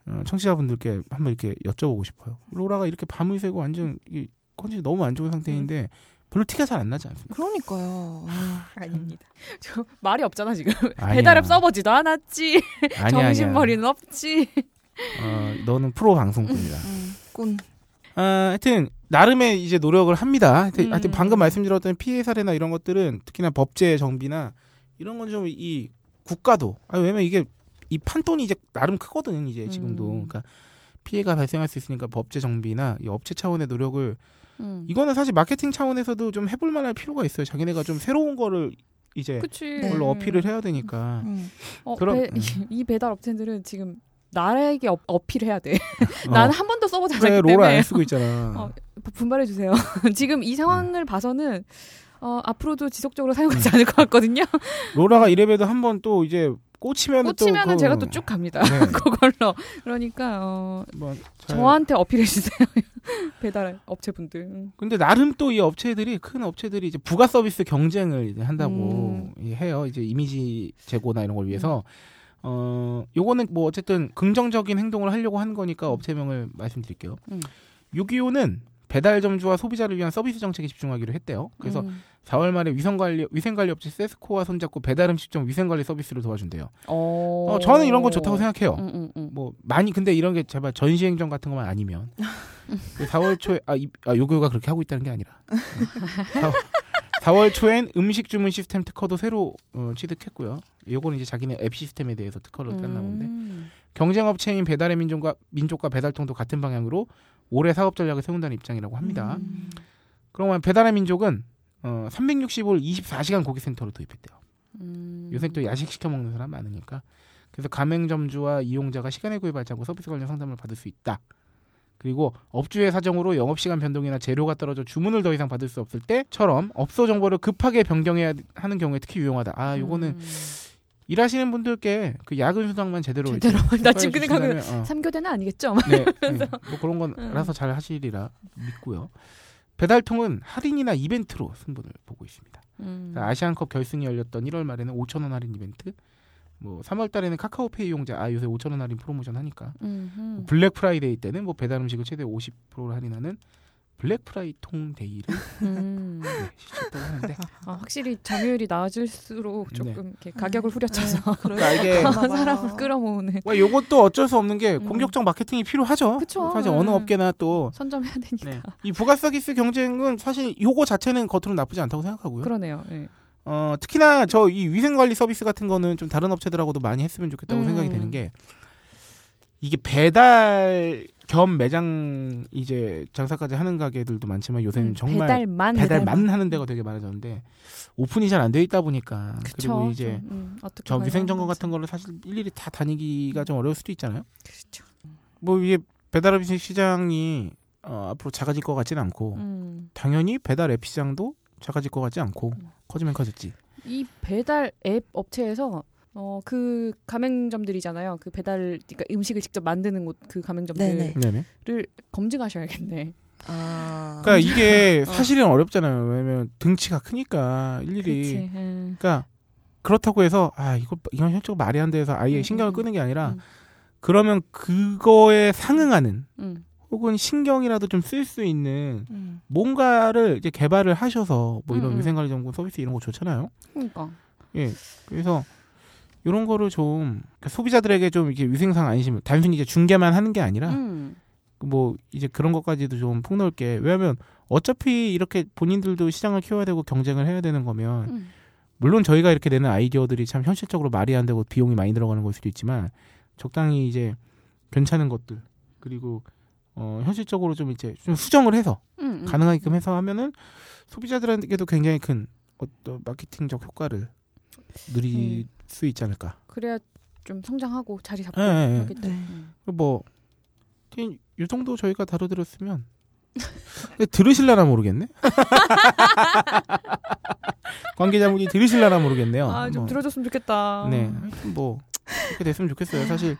어, 청취자분들께 한번 이렇게 여쭤보고 싶어요. 로라가 이렇게 밤을 새고 완전 이 컨디션 너무 안 좋은 상태인데 별로 티가 잘 안 나지 않습니까? 그러니까요. 아, 아닙니다. 저 말이 없잖아 지금. 배달앱 서버지도 않았지. 정신머리는 없지. 어, 너는 프로 방송꾼이다. 음, 꾼. 아, 하여튼 나름의 이제 노력을 합니다. 하여튼, 음. 하여튼 방금 말씀드렸던 피해 사례나 이런 것들은 특히나 법제 정비나 이런 건 좀 이 국가도 아 왜냐면 이게 이 판돈이 이제 나름 크거든 이제 지금도 음. 그러니까 피해가 발생할 수 있으니까 법제 정비나 이 업체 차원의 노력을 음. 이거는 사실 마케팅 차원에서도 좀 해볼 만할 필요가 있어요. 자기네가 좀 새로운 거를 이제 그치. 네. 그걸로 어필을 해야 되니까. 음. 어, 그럼- 배- 음. 이, 이 배달 업체들은 지금 나에게 어, 어필해야 돼. 어, 나는 한 번도 써보지 그래 않았기 로라 때문에 안 쓰고 있잖아. 어, 분발해 주세요. 지금 이 상황을 봐서는 어, 앞으로도 지속적으로 사용하지 음. 않을 것 같거든요. 로라가 이래봬도 한 번 또 이제 꽂히면 꽂히면은 또 제가 그- 또쭉 갑니다. 네. 그걸로. 그러니까 어, 뭐 잘- 저한테 어필해 주세요. 배달 업체분들. 음. 근데 나름 또 이 업체들이 큰 업체들이 이제 부가 서비스 경쟁을 이제 한다고 음. 이 해요. 이제 이미지 제고나 이런 걸 위해서 어 요거는 뭐 어쨌든 긍정적인 행동을 하려고 한 거니까 업체명을 말씀드릴게요. 음. 625는 배달점주와 소비자를 위한 서비스 정책에 집중하기로 했대요. 그래서 음. 4월 말에 위생관리 위생관리 업체 세스코와 손잡고 배달음식점 위생관리 서비스를 도와준대요. 어, 어, 저는 이런 건 좋다고 생각해요. 음, 음, 음. 뭐 많이 근데 이런 게 제발 전시행정 같은 것만 아니면 4월 초에 아, 이, 아 요거가 그렇게 하고 있다는 게 아니라 4, 월 초엔 음식 주문 시스템 특허도 새로 어, 취득했고요. 요거는 이제 자기네 앱 시스템에 대해서 특허를 땄나 본데 음. 경쟁 업체인 배달의 민족과 민족과 배달통도 같은 방향으로 올해 사업 전략을 세운다는 입장이라고 합니다. 음. 그러면 배달의 민족은 어, 365일 24시간 고객센터로 도입했대요. 음. 요새 또 야식 시켜 먹는 사람 많으니까. 그래서 가맹점주와 이용자가 시간에 구애 받지 않고 서비스 관련 상담을 받을 수 있다. 그리고 업주의 사정으로 영업시간 변동이나 재료가 떨어져 주문을 더 이상 받을 수 없을 때처럼 업소 정보를 급하게 변경해야 하는 경우에 특히 유용하다. 아, 요거는 음. 일하시는 분들께 그 야근 수당만 제대로 제대로. 나 지금 주신다면, 어. 3교대는 아니겠죠? 네, 네. 뭐 그런 건 음. 알아서 잘 하시리라 믿고요. 배달통은 할인이나 이벤트로 승부를 보고 있습니다. 음. 아시안컵 결승이 열렸던 1월 말에는 5천 원 할인 이벤트, 뭐 3월 달에는 카카오페이 이용자 아 요새 5천 원 할인 프로모션 하니까 음흠. 블랙 프라이데이 때는 뭐 배달 음식을 최대 50%를 할인하는 블랙 프라이통 데이를 음. 네, 시켰다고 하는데 아, 확실히 점유율이 낮을수록 네. 조금 이렇게 가격을 후려쳐서 그러니까 이게 사람을 끌어모으는 와 요것도 어쩔 수 없는 게 음. 공격적 마케팅이 필요하죠. 그쵸. 사실 어느 음. 업계나 또 선점해야 되니까. 네. 이 부가 서비스 경쟁은 사실 요거 자체는 겉으로 나쁘지 않다고 생각하고요. 그러네요. 네. 어, 특히나 저 이 위생 관리 서비스 같은 거는 좀 다른 업체들하고도 많이 했으면 좋겠다고 음. 생각이 되는 게 이게 배달 겸 매장 이제 장사까지 하는 가게들도 많지만 요새는 음, 정말 배달만 배달만 하는 데가 되게 많아졌는데 오픈이 잘 안 돼 있다 보니까 그쵸. 그리고 이제 좀, 음, 어떻게 저 위생 점검 같은 거를 사실 일일이 다 다니기가 좀 어려울 수도 있잖아요. 그렇죠. 뭐 이게 배달 음식 시장이 어, 앞으로 작아질 것 같지는 않고 음. 당연히 배달 앱 시장도 작아질 것 같지 않고 음. 커지면 커졌지. 이 배달 앱 업체에서 어 그 가맹점들이잖아요. 그 배달 그러니까 음식을 직접 만드는 곳 그 가맹점들을 네네. 검증하셔야겠네. 아. 그러니까 이게 어. 사실은 어 렵잖아요. 왜냐면 등치가 크니까 일일이. 그치. 음. 그러니까 그렇다고 해서 아 이거 이건 현적 말이 안 돼서 아예 음, 신경을 음, 끄는 게 아니라 음. 그러면 그거에 상응하는 음. 혹은 신경이라도 좀 쓸 수 있는 음. 뭔가를 이제 개발을 하셔서 뭐 이런 음, 음. 위생관리 정보 서비스 이런 거 좋잖아요. 그러니까. 예. 그래서 이런 거를 좀 그러니까 소비자들에게 좀 이렇게 위생상 안심 단순히 이제 중계만 하는 게 아니라 음. 뭐 이제 그런 것까지도 좀 폭넓게 왜냐하면 어차피 이렇게 본인들도 시장을 키워야 되고 경쟁을 해야 되는 거면 음. 물론 저희가 이렇게 내는 아이디어들이 참 현실적으로 말이 안 되고 비용이 많이 들어가는 걸 수도 있지만 적당히 이제 괜찮은 것들 그리고 어 현실적으로 좀 이제 좀 수정을 해서 음, 음. 가능하게끔 해서 하면은 소비자들에게도 굉장히 큰 어떤 마케팅적 효과를 누릴 음. 수 있지 않을까. 그래야 좀 성장하고 자리 잡고 예, 예, 예. 네. 음. 뭐, 이 정도 저희가 다뤄드렸으면, 들으실라나 모르겠네? 관계자분이 들으실라나 모르겠네요. 아, 좀 뭐, 들어줬으면 좋겠다. 네. 뭐, 그렇게 됐으면 좋겠어요. 사실,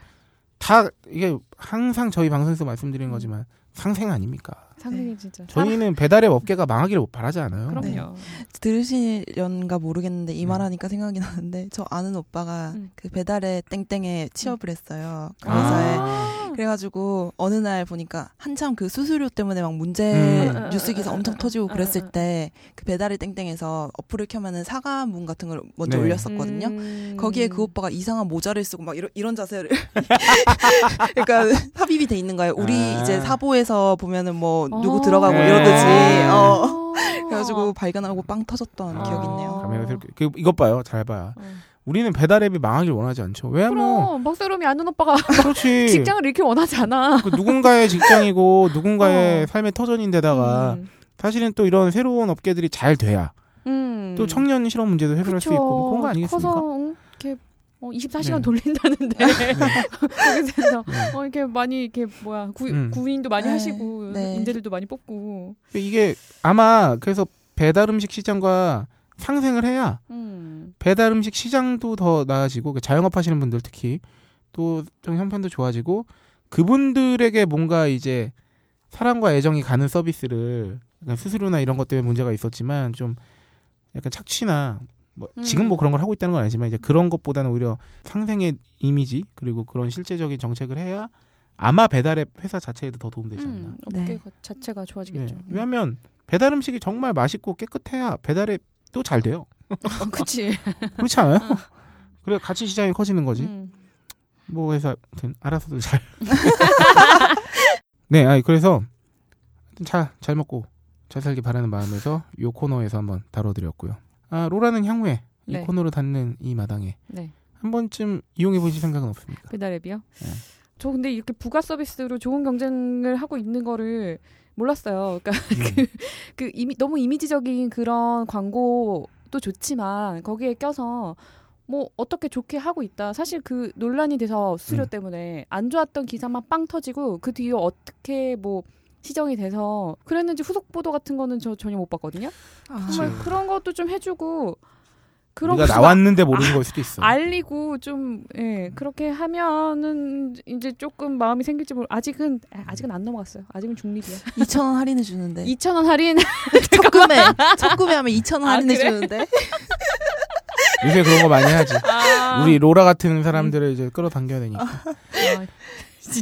다, 이게 항상 저희 방송에서 말씀드리는 거지만, 상생 아닙니까? 상승이 진짜. 저희는 배달의 업계가 망하기를 바라지 않아요. 그럼요. 들으시련가 모르겠는데 이 음. 말하니까 생각이 나는데 저 아는 오빠가 음. 그 배달의 땡땡에 취업을 했어요. 그 회사에. 아. 그래가지고 어느 날 보니까 한참 그 수수료 때문에 막 문제 음. 뉴스 기사 엄청 터지고 음. 그랬을 때 그 배달의 땡땡에서 어플을 켜면은 사과문 같은 걸 먼저 네. 올렸었거든요. 음. 거기에 그 오빠가 이상한 모자를 쓰고 막 이런, 이런 자세를 그러니까 삽입이 돼 있는 거예요. 우리 아. 이제 사보에서 보면은 뭐 누구 어. 들어가고 네. 이러듯이 아. 어. 그래가지고 발견하고 빵 터졌던 아. 기억이 있네요. 그, 이것 봐요. 잘 봐요. 어. 우리는 배달 앱이 망하길 원하지 않죠. 왜냐면, 그럼 박세롬이 아는 오빠가 그렇지. 직장을 잃기 원하지 않아. 그 누군가의 직장이고 누군가의 어. 삶의 터전인데다가 음. 사실은 또 이런 새로운 업계들이 잘 돼야 음. 또 청년 실업 문제도 해결할 수 그쵸. 있고 뭐 그런 거 아니겠습니까? 커서 응? 이렇게 어, 24시간 네. 돌린다는데 거기서 네. 어 이렇게 많이 이렇게 뭐야 구, 음. 구인도 많이 네. 하시고 네. 인재들도 많이 뽑고. 이게 아마 그래서 배달 음식 시장과 상생을 해야 음. 배달 음식 시장도 더 나아지고 그 자영업 하시는 분들 특히 또 좀 형편도 좋아지고 그분들에게 뭔가 이제 사랑과 애정이 가는 서비스를 약간 수수료나 이런 것 때문에 문제가 있었지만 좀 약간 착취나 뭐 음. 지금 뭐 그런 걸 하고 있다는 건 아니지만 이제 그런 것보다는 오히려 상생의 이미지 그리고 그런 실제적인 정책을 해야 아마 배달앱 회사 자체에도 더 도움되지 않나. 음, 네. 업계 자체가 네. 좋아지겠죠. 왜냐하면 배달 음식이 정말 맛있고 깨끗해야 배달앱 도잘 돼요. 어, 그치. 그렇지 않아요? 그래 같이 시장이 커지는 거지. 음. 뭐 해서 알아서들 잘. 네, 아니 그래서 하여튼 잘, 잘 먹고 잘 살기 바라는 마음에서 요 코너에서 한번 다뤄드렸고요. 아 로라는 향후에 이 네. 코너를 닫는 이 마당에 네. 한 번쯤 이용해 보실 생각은 없습니까? 배달앱이요? 네. 저 근데 이렇게 부가 서비스로 좋은 경쟁을 하고 있는 거를 몰랐어요. 그러니까 음. 그 이미 너무 이미지적인 그런 광고도 좋지만 거기에 껴서 뭐 어떻게 좋게 하고 있다. 사실 그 논란이 돼서 수수료 음. 때문에 안 좋았던 기사만 빵 터지고 그 뒤에 어떻게 뭐 시정이 돼서 그랬는지 후속 보도 같은 거는 저 전혀 못 봤거든요. 아, 정말 그런 것도 좀 해주고 우리가 나왔는데 모르는 걸 수도 있어. 알리고 좀 예, 그렇게 하면은 이제 조금 마음이 생길지 모르. 아직은 아, 아직은 안 넘어갔어요. 아직은 중립이야. 2,000원 할인해 주는데. 2천 원 할인. 첫 구매. 첫 구매하면 2,000원 아, 할인해 그래? 주는데. 요새 그런 거 많이 하지. 아, 우리 로라 같은 사람들을 이제 끌어당겨야 되니까. 아,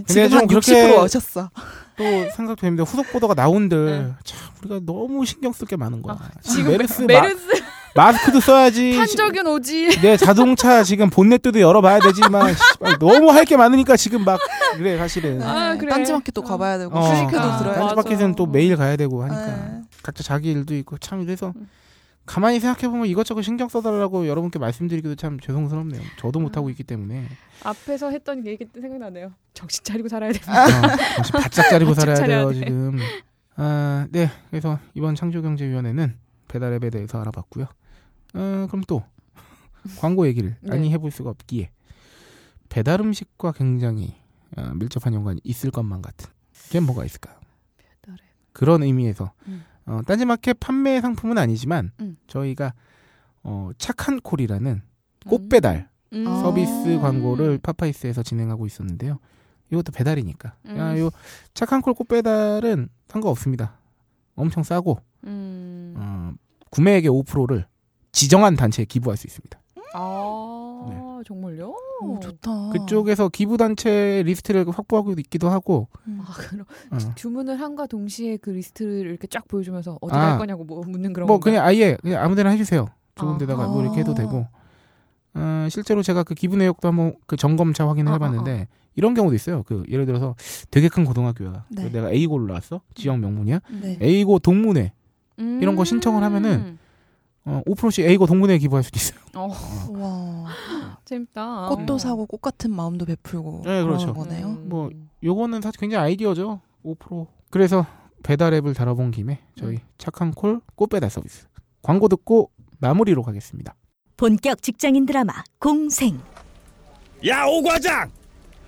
근데 좀 그렇게- 60% 오셨어. 또 생각됩니다. 후속 보도가 나온들 네. 참 우리가 너무 신경 쓸 게 많은 거야. 지금 메르스, 메르스 마, 스크도 써야지. 탄저균 오지. 내 자동차 지금 본넷도 열어봐야 되지만 너무 할 게 많으니까 지금 막 그래 사실은. 아, 그래. 딴지마켓도 가봐야 되고 어, 수익회도 그러니까. 들어야. 딴지마켓은 또 매일 가야 되고 하니까 네. 각자 자기 일도 있고 참 이래서 음. 가만히 생각해 보면 이것저것 신경 써달라고 여러분께 말씀드리기도 참 죄송스럽네요. 저도 못 하고 있기 때문에 앞에서 했던 얘기 생각나네요. 정신 차리고 살아야 돼. 어, 정신 바짝 차리고 바짝 살아야 돼요 돼. 지금. 아, 네. 그래서 이번 창조경제위원회는 배달앱에 대해서 알아봤고요. 어, 그럼 또 광고 얘기를 네. 아니 해볼 수가 없기에 배달 음식과 굉장히 어, 밀접한 연관이 있을 것만 같은 게 뭐가 있을까요? 배달앱. 그런 의미에서 음. 어, 딴지마켓 판매 상품은 아니지만 음. 저희가 어, 착한 콜이라는 꽃 배달 음. 아. 서비스 광고를 파파이스에서 진행하고 있었는데요. 이것도 배달이니까. 음. 야, 요 착한 콜 꽃 배달은 상관없습니다. 엄청 싸고 음. 어, 구매액의 5%를 지정한 단체에 기부할 수 있습니다. 아 정말요? 오, 좋다. 그쪽에서 기부 단체 리스트를 확보하고 있기도 하고 음. 아 그럼 어. 주문을 한과 동시에 그 리스트를 이렇게 쫙 보여주면서 어디 아. 갈 거냐고 뭐 묻는 그런 뭐 건가요? 그냥 아예 그냥 아무데나 해주세요. 좋은 데다가 아하. 뭐 이렇게 해도 되고. 어, 실제로 제가 그 기부 내역도 한번 그 점검차 확인을 어, 해봤는데 이런 경우도 있어요. 그 예를 들어서 되게 큰 고등학교야. 네. 내가 A고를 나왔어. 지역 명문이야. 네. A고 동문회 음. 이런 거 신청을 하면은 어, 5%씩 A고 동문회에 기부할 수도 있어요. 어, 와. 재밌다. 꽃도 어. 사고 꽃 같은 마음도 베풀고 네, 그렇죠. 거네요. 음. 뭐 요거는 사실 굉장히 아이디어죠. 5%. 그래서 배달 앱을 다뤄본 김에 저희 착한 콜 꽃배달 서비스 광고 듣고 마무리로 가겠습니다. 본격 직장인 드라마 공생 야 오과장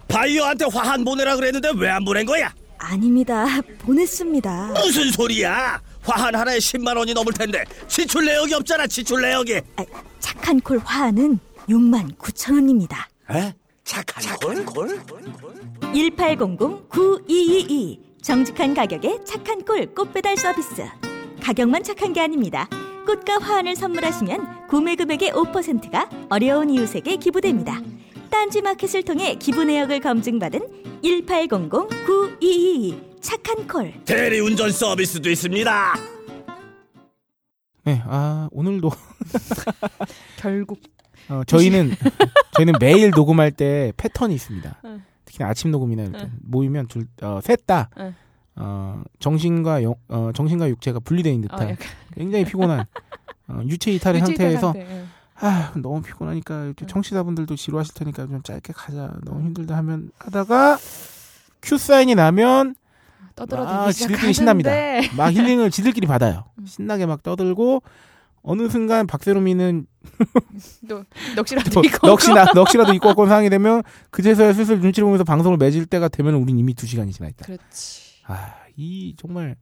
바이어한테 화한 보내라 그랬는데 왜 안 보낸 거야? 아닙니다. 보냈습니다. 무슨 소리야? 화한 하나에 10만 원이 넘을 텐데 지출 내역이 없잖아 지출 내역이 아, 착한 콜 화하는 6만 9천 원입니다. 에? 착한 걸? 1800-9222 정직한 가격에 착한 콜 꽃배달 서비스. 가격만 착한 게 아닙니다. 꽃과 화환을 선물하시면 구매 금액의 5%가 어려운 이웃에게 기부됩니다. 딴지 마켓을 통해 기부 내역을 검증받은 1800-9222 착한 콜. 대리운전 서비스도 있습니다 네, 아 오늘도 결국 어, 저희는 저희는 매일 녹음할 때 패턴이 있습니다. 응. 특히 아침 녹음이나 이럴 때 응. 모이면 둘셋다 응. 어, 정신과 영, 어, 정신과 육체가 분리되어 있는 어, 듯한 약간 굉장히 피곤한 어, 유체 이탈의 상태에서 상태, 예. 아 너무 피곤하니까 응. 청취자분들도 지루하실 테니까 좀 짧게 가자 너무 힘들다 하면 하다가 큐 사인이 나면 떠들어대기 아, 지들끼리 신납니다. 막 힐링을 지들끼리 받아요 음. 신나게 막 떠들고 어느 순간 박세롬이는 또 넋이라도 또 있고 넋이나 넋이라도 있고 없건 상황이 되면 그제서야 슬슬 눈치를 보면서 방송을 맺을 때가 되면 우린 이미 두 시간이 지나 있다. 그렇지. 아이 정말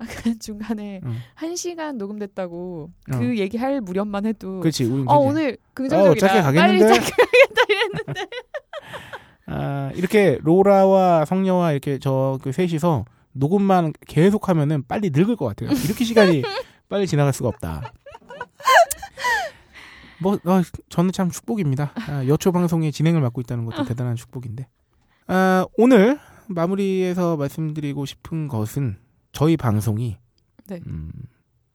아까 중간에 응. 한 시간 녹음됐다고 어. 그 얘기할 무렵만 해도 그렇지 우린 어 되게- 오늘 긍정적이다. 어, 짧게 빨리 가겠는데? 짧게 가겠다 이랬는데 아 이렇게 로라와 성녀와 이렇게 저 그 셋이서 녹음만 계속 하면은 빨리 늙을 것 같아요. 이렇게 시간이 빨리 지나갈 수가 없다. 뭐 어, 저는 참 축복입니다. 아, 여초 방송의 진행을 맡고 있다는 것도 대단한 축복인데. 아, 오늘 마무리해서 말씀드리고 싶은 것은 저희 방송이 네. 음,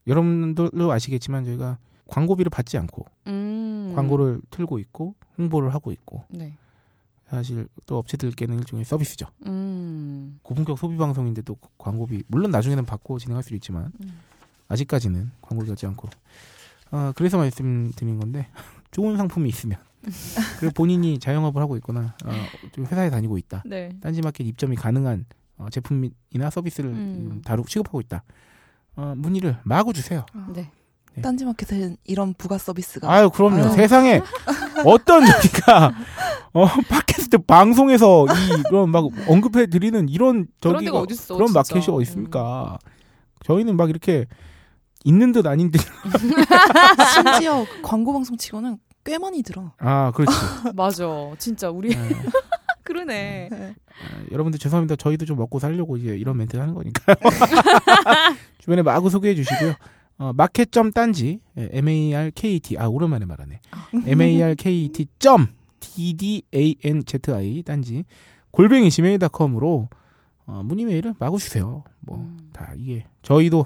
여러분들도 아시겠지만 저희가 광고비를 받지 않고 음. 광고를 틀고 있고 홍보를 하고 있고 네. 사실 또 업체들께는 일종의 서비스죠. 음. 고품격 소비 방송인데도 광고비 물론 나중에는 받고 진행할 수도 있지만 음. 아직까지는 광고를 받지 않고 어, 그래서 말씀드린 건데 좋은 상품이 있으면 그리고 본인이 자영업을 하고 있거나 어, 좀 회사에 다니고 있다 네. 딴지마켓 입점이 가능한 어, 제품이나 서비스를 음. 다루 취급하고 있다 어, 문의를 마구 주세요. 네. 네. 딴지마켓은 이런 부가 서비스가 아유 그럼요. 아유. 세상에 어떤 저기가 어 팟캐스트 방송에서 이 이런 막 언급해 드리는 이런 그런 저기가 데가 어딨어, 그런 진짜. 마켓이 어디 있습니까? 저희는 막 이렇게 있는 듯 아닌 듯. 심지어 광고 방송 치고는 꽤 많이 들어. 아 그렇지. 맞아. 진짜 우리 네. 그러네. 아, 여러분들 죄송합니다. 저희도 좀 먹고 살려고 이제 이런 멘트 하는 거니까요. 주변에 마구 소개해 주시고요. 어, 마켓점 딴지 예, M A R K E T 아 오랜만에 말하네. M A R K E T 점 D D A N Z I 딴지 골뱅이 지메일.com으로 어, 문의 메일을 마구 주세요. 뭐 다 이게 저희도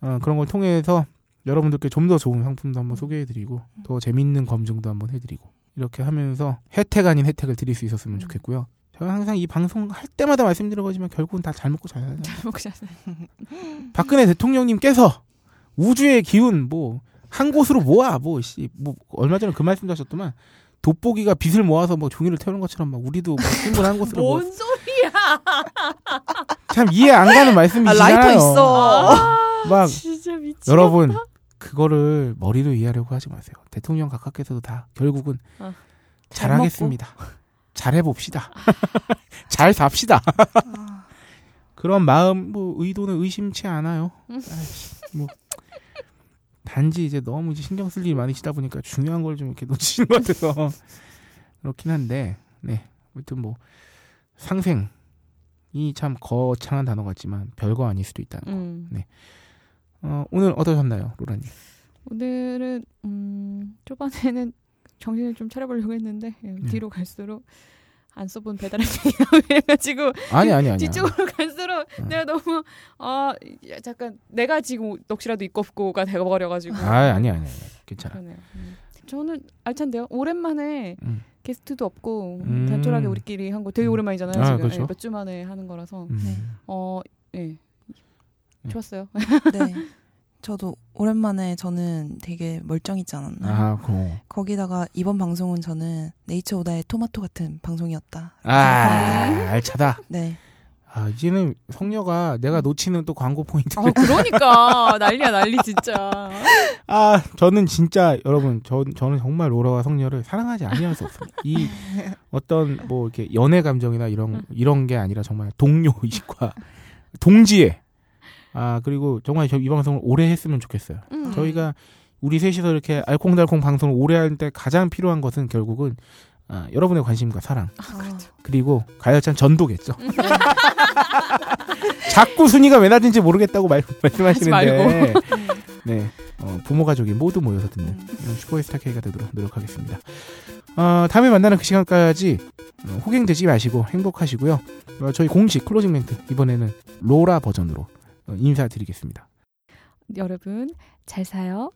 어, 그런 걸 통해서 여러분들께 좀 더 좋은 상품도 한번 소개해드리고 더 재밌는 검증도 한번 해드리고 이렇게 하면서 혜택 아닌 혜택을 드릴 수 있었으면 좋겠고요. 제가 항상 이 방송 할 때마다 말씀드린 거지만 결국은 다 잘 먹고 잘 살아요. 잘 먹고 잘 박근혜 대통령님께서 우주의 기운 뭐 한 곳으로 모아 뭐 씨 뭐 얼마 전에 그 말씀도 하셨더만 돋보기가 빛을 모아서 뭐 종이를 태우는 것처럼 막 우리도 뭐 신분 한 곳으로 모아. 뭔 소리야? 참 이해 안 가는 말씀이시잖아요. 아, 라이터 있어. 막 진짜 미치. 여러분 그거를 머리로 이해하려고 하지 마세요. 대통령 각하께서도 다 결국은 어. 잘하겠습니다. 잘해봅시다. 잘 삽시다. 그런 마음 뭐 의도는 의심치 않아요. 아이씨, 뭐 단지 이제 너무 이제 신경 쓸 일이 많으시다 보니까 중요한 걸 좀 이렇게 놓치시는 것 같아서 그렇긴 한데 네 아무튼 뭐 상생이 참 거창한 단어 같지만 별거 아닐 수도 있다는 거. 음. 네. 어, 오늘 어떠셨나요, 로라님? 오늘은 음, 초반에는 정신을 좀 차려보려고 했는데 예, 네. 뒤로 갈수록 안 써본 배달의 해가지고 아니, 아니, 아니야. 뒤쪽으로 갈수록 어. 내가 너무 아 잠깐 내가 지금 넋이라도 입고 없고가 되어버려가지고 아, 아니, 아니, 아니. 괜찮아. 그러네요. 음. 저는 알찬데요. 오랜만에 음. 게스트도 없고 음. 단촐하게 우리끼리 한 거 되게 오랜만이잖아요. 아, 지금 그렇죠. 몇주 만에 하는 거라서 음. 어 예. 네. 좋았어요. 네. 저도 오랜만에 저는 되게 멀쩡했지 않았나요? 아, 그럼. 거기다가 이번 방송은 저는 네이처 오다의 토마토 같은 방송이었다. 아, 알차다. 네. 아, 이제는 성녀가 내가 놓치는 또 광고 포인트. 아 그러니까 난리야 난리 진짜. 아, 저는 진짜 여러분, 저, 저는 정말 로라와 성녀를 사랑하지 아니할 수 없습니다. 이 어떤 뭐 이렇게 연애 감정이나 이런 이런 게 아니라 정말 동료 의식과 동지애. 아 그리고 정말 저 이 방송을 오래 했으면 좋겠어요. 음. 저희가 우리 셋이서 이렇게 알콩달콩 방송을 오래 할 때 가장 필요한 것은 결국은 아, 여러분의 관심과 사랑 아, 그리고 가열찬 전도겠죠. 자꾸 순위가 왜 낮은지 모르겠다고 말, 말씀하시는데 네 어, 부모 가족이 모두 모여서 듣는 이런 슈퍼스타 K가 되도록 노력하겠습니다. 어, 다음에 만나는 그 시간까지 어, 호갱되지 마시고 행복하시고요. 어, 저희 공식 클로징 멘트 이번에는 로라 버전으로 어, 어, 인사드리겠습니다. 여러분 잘 사요.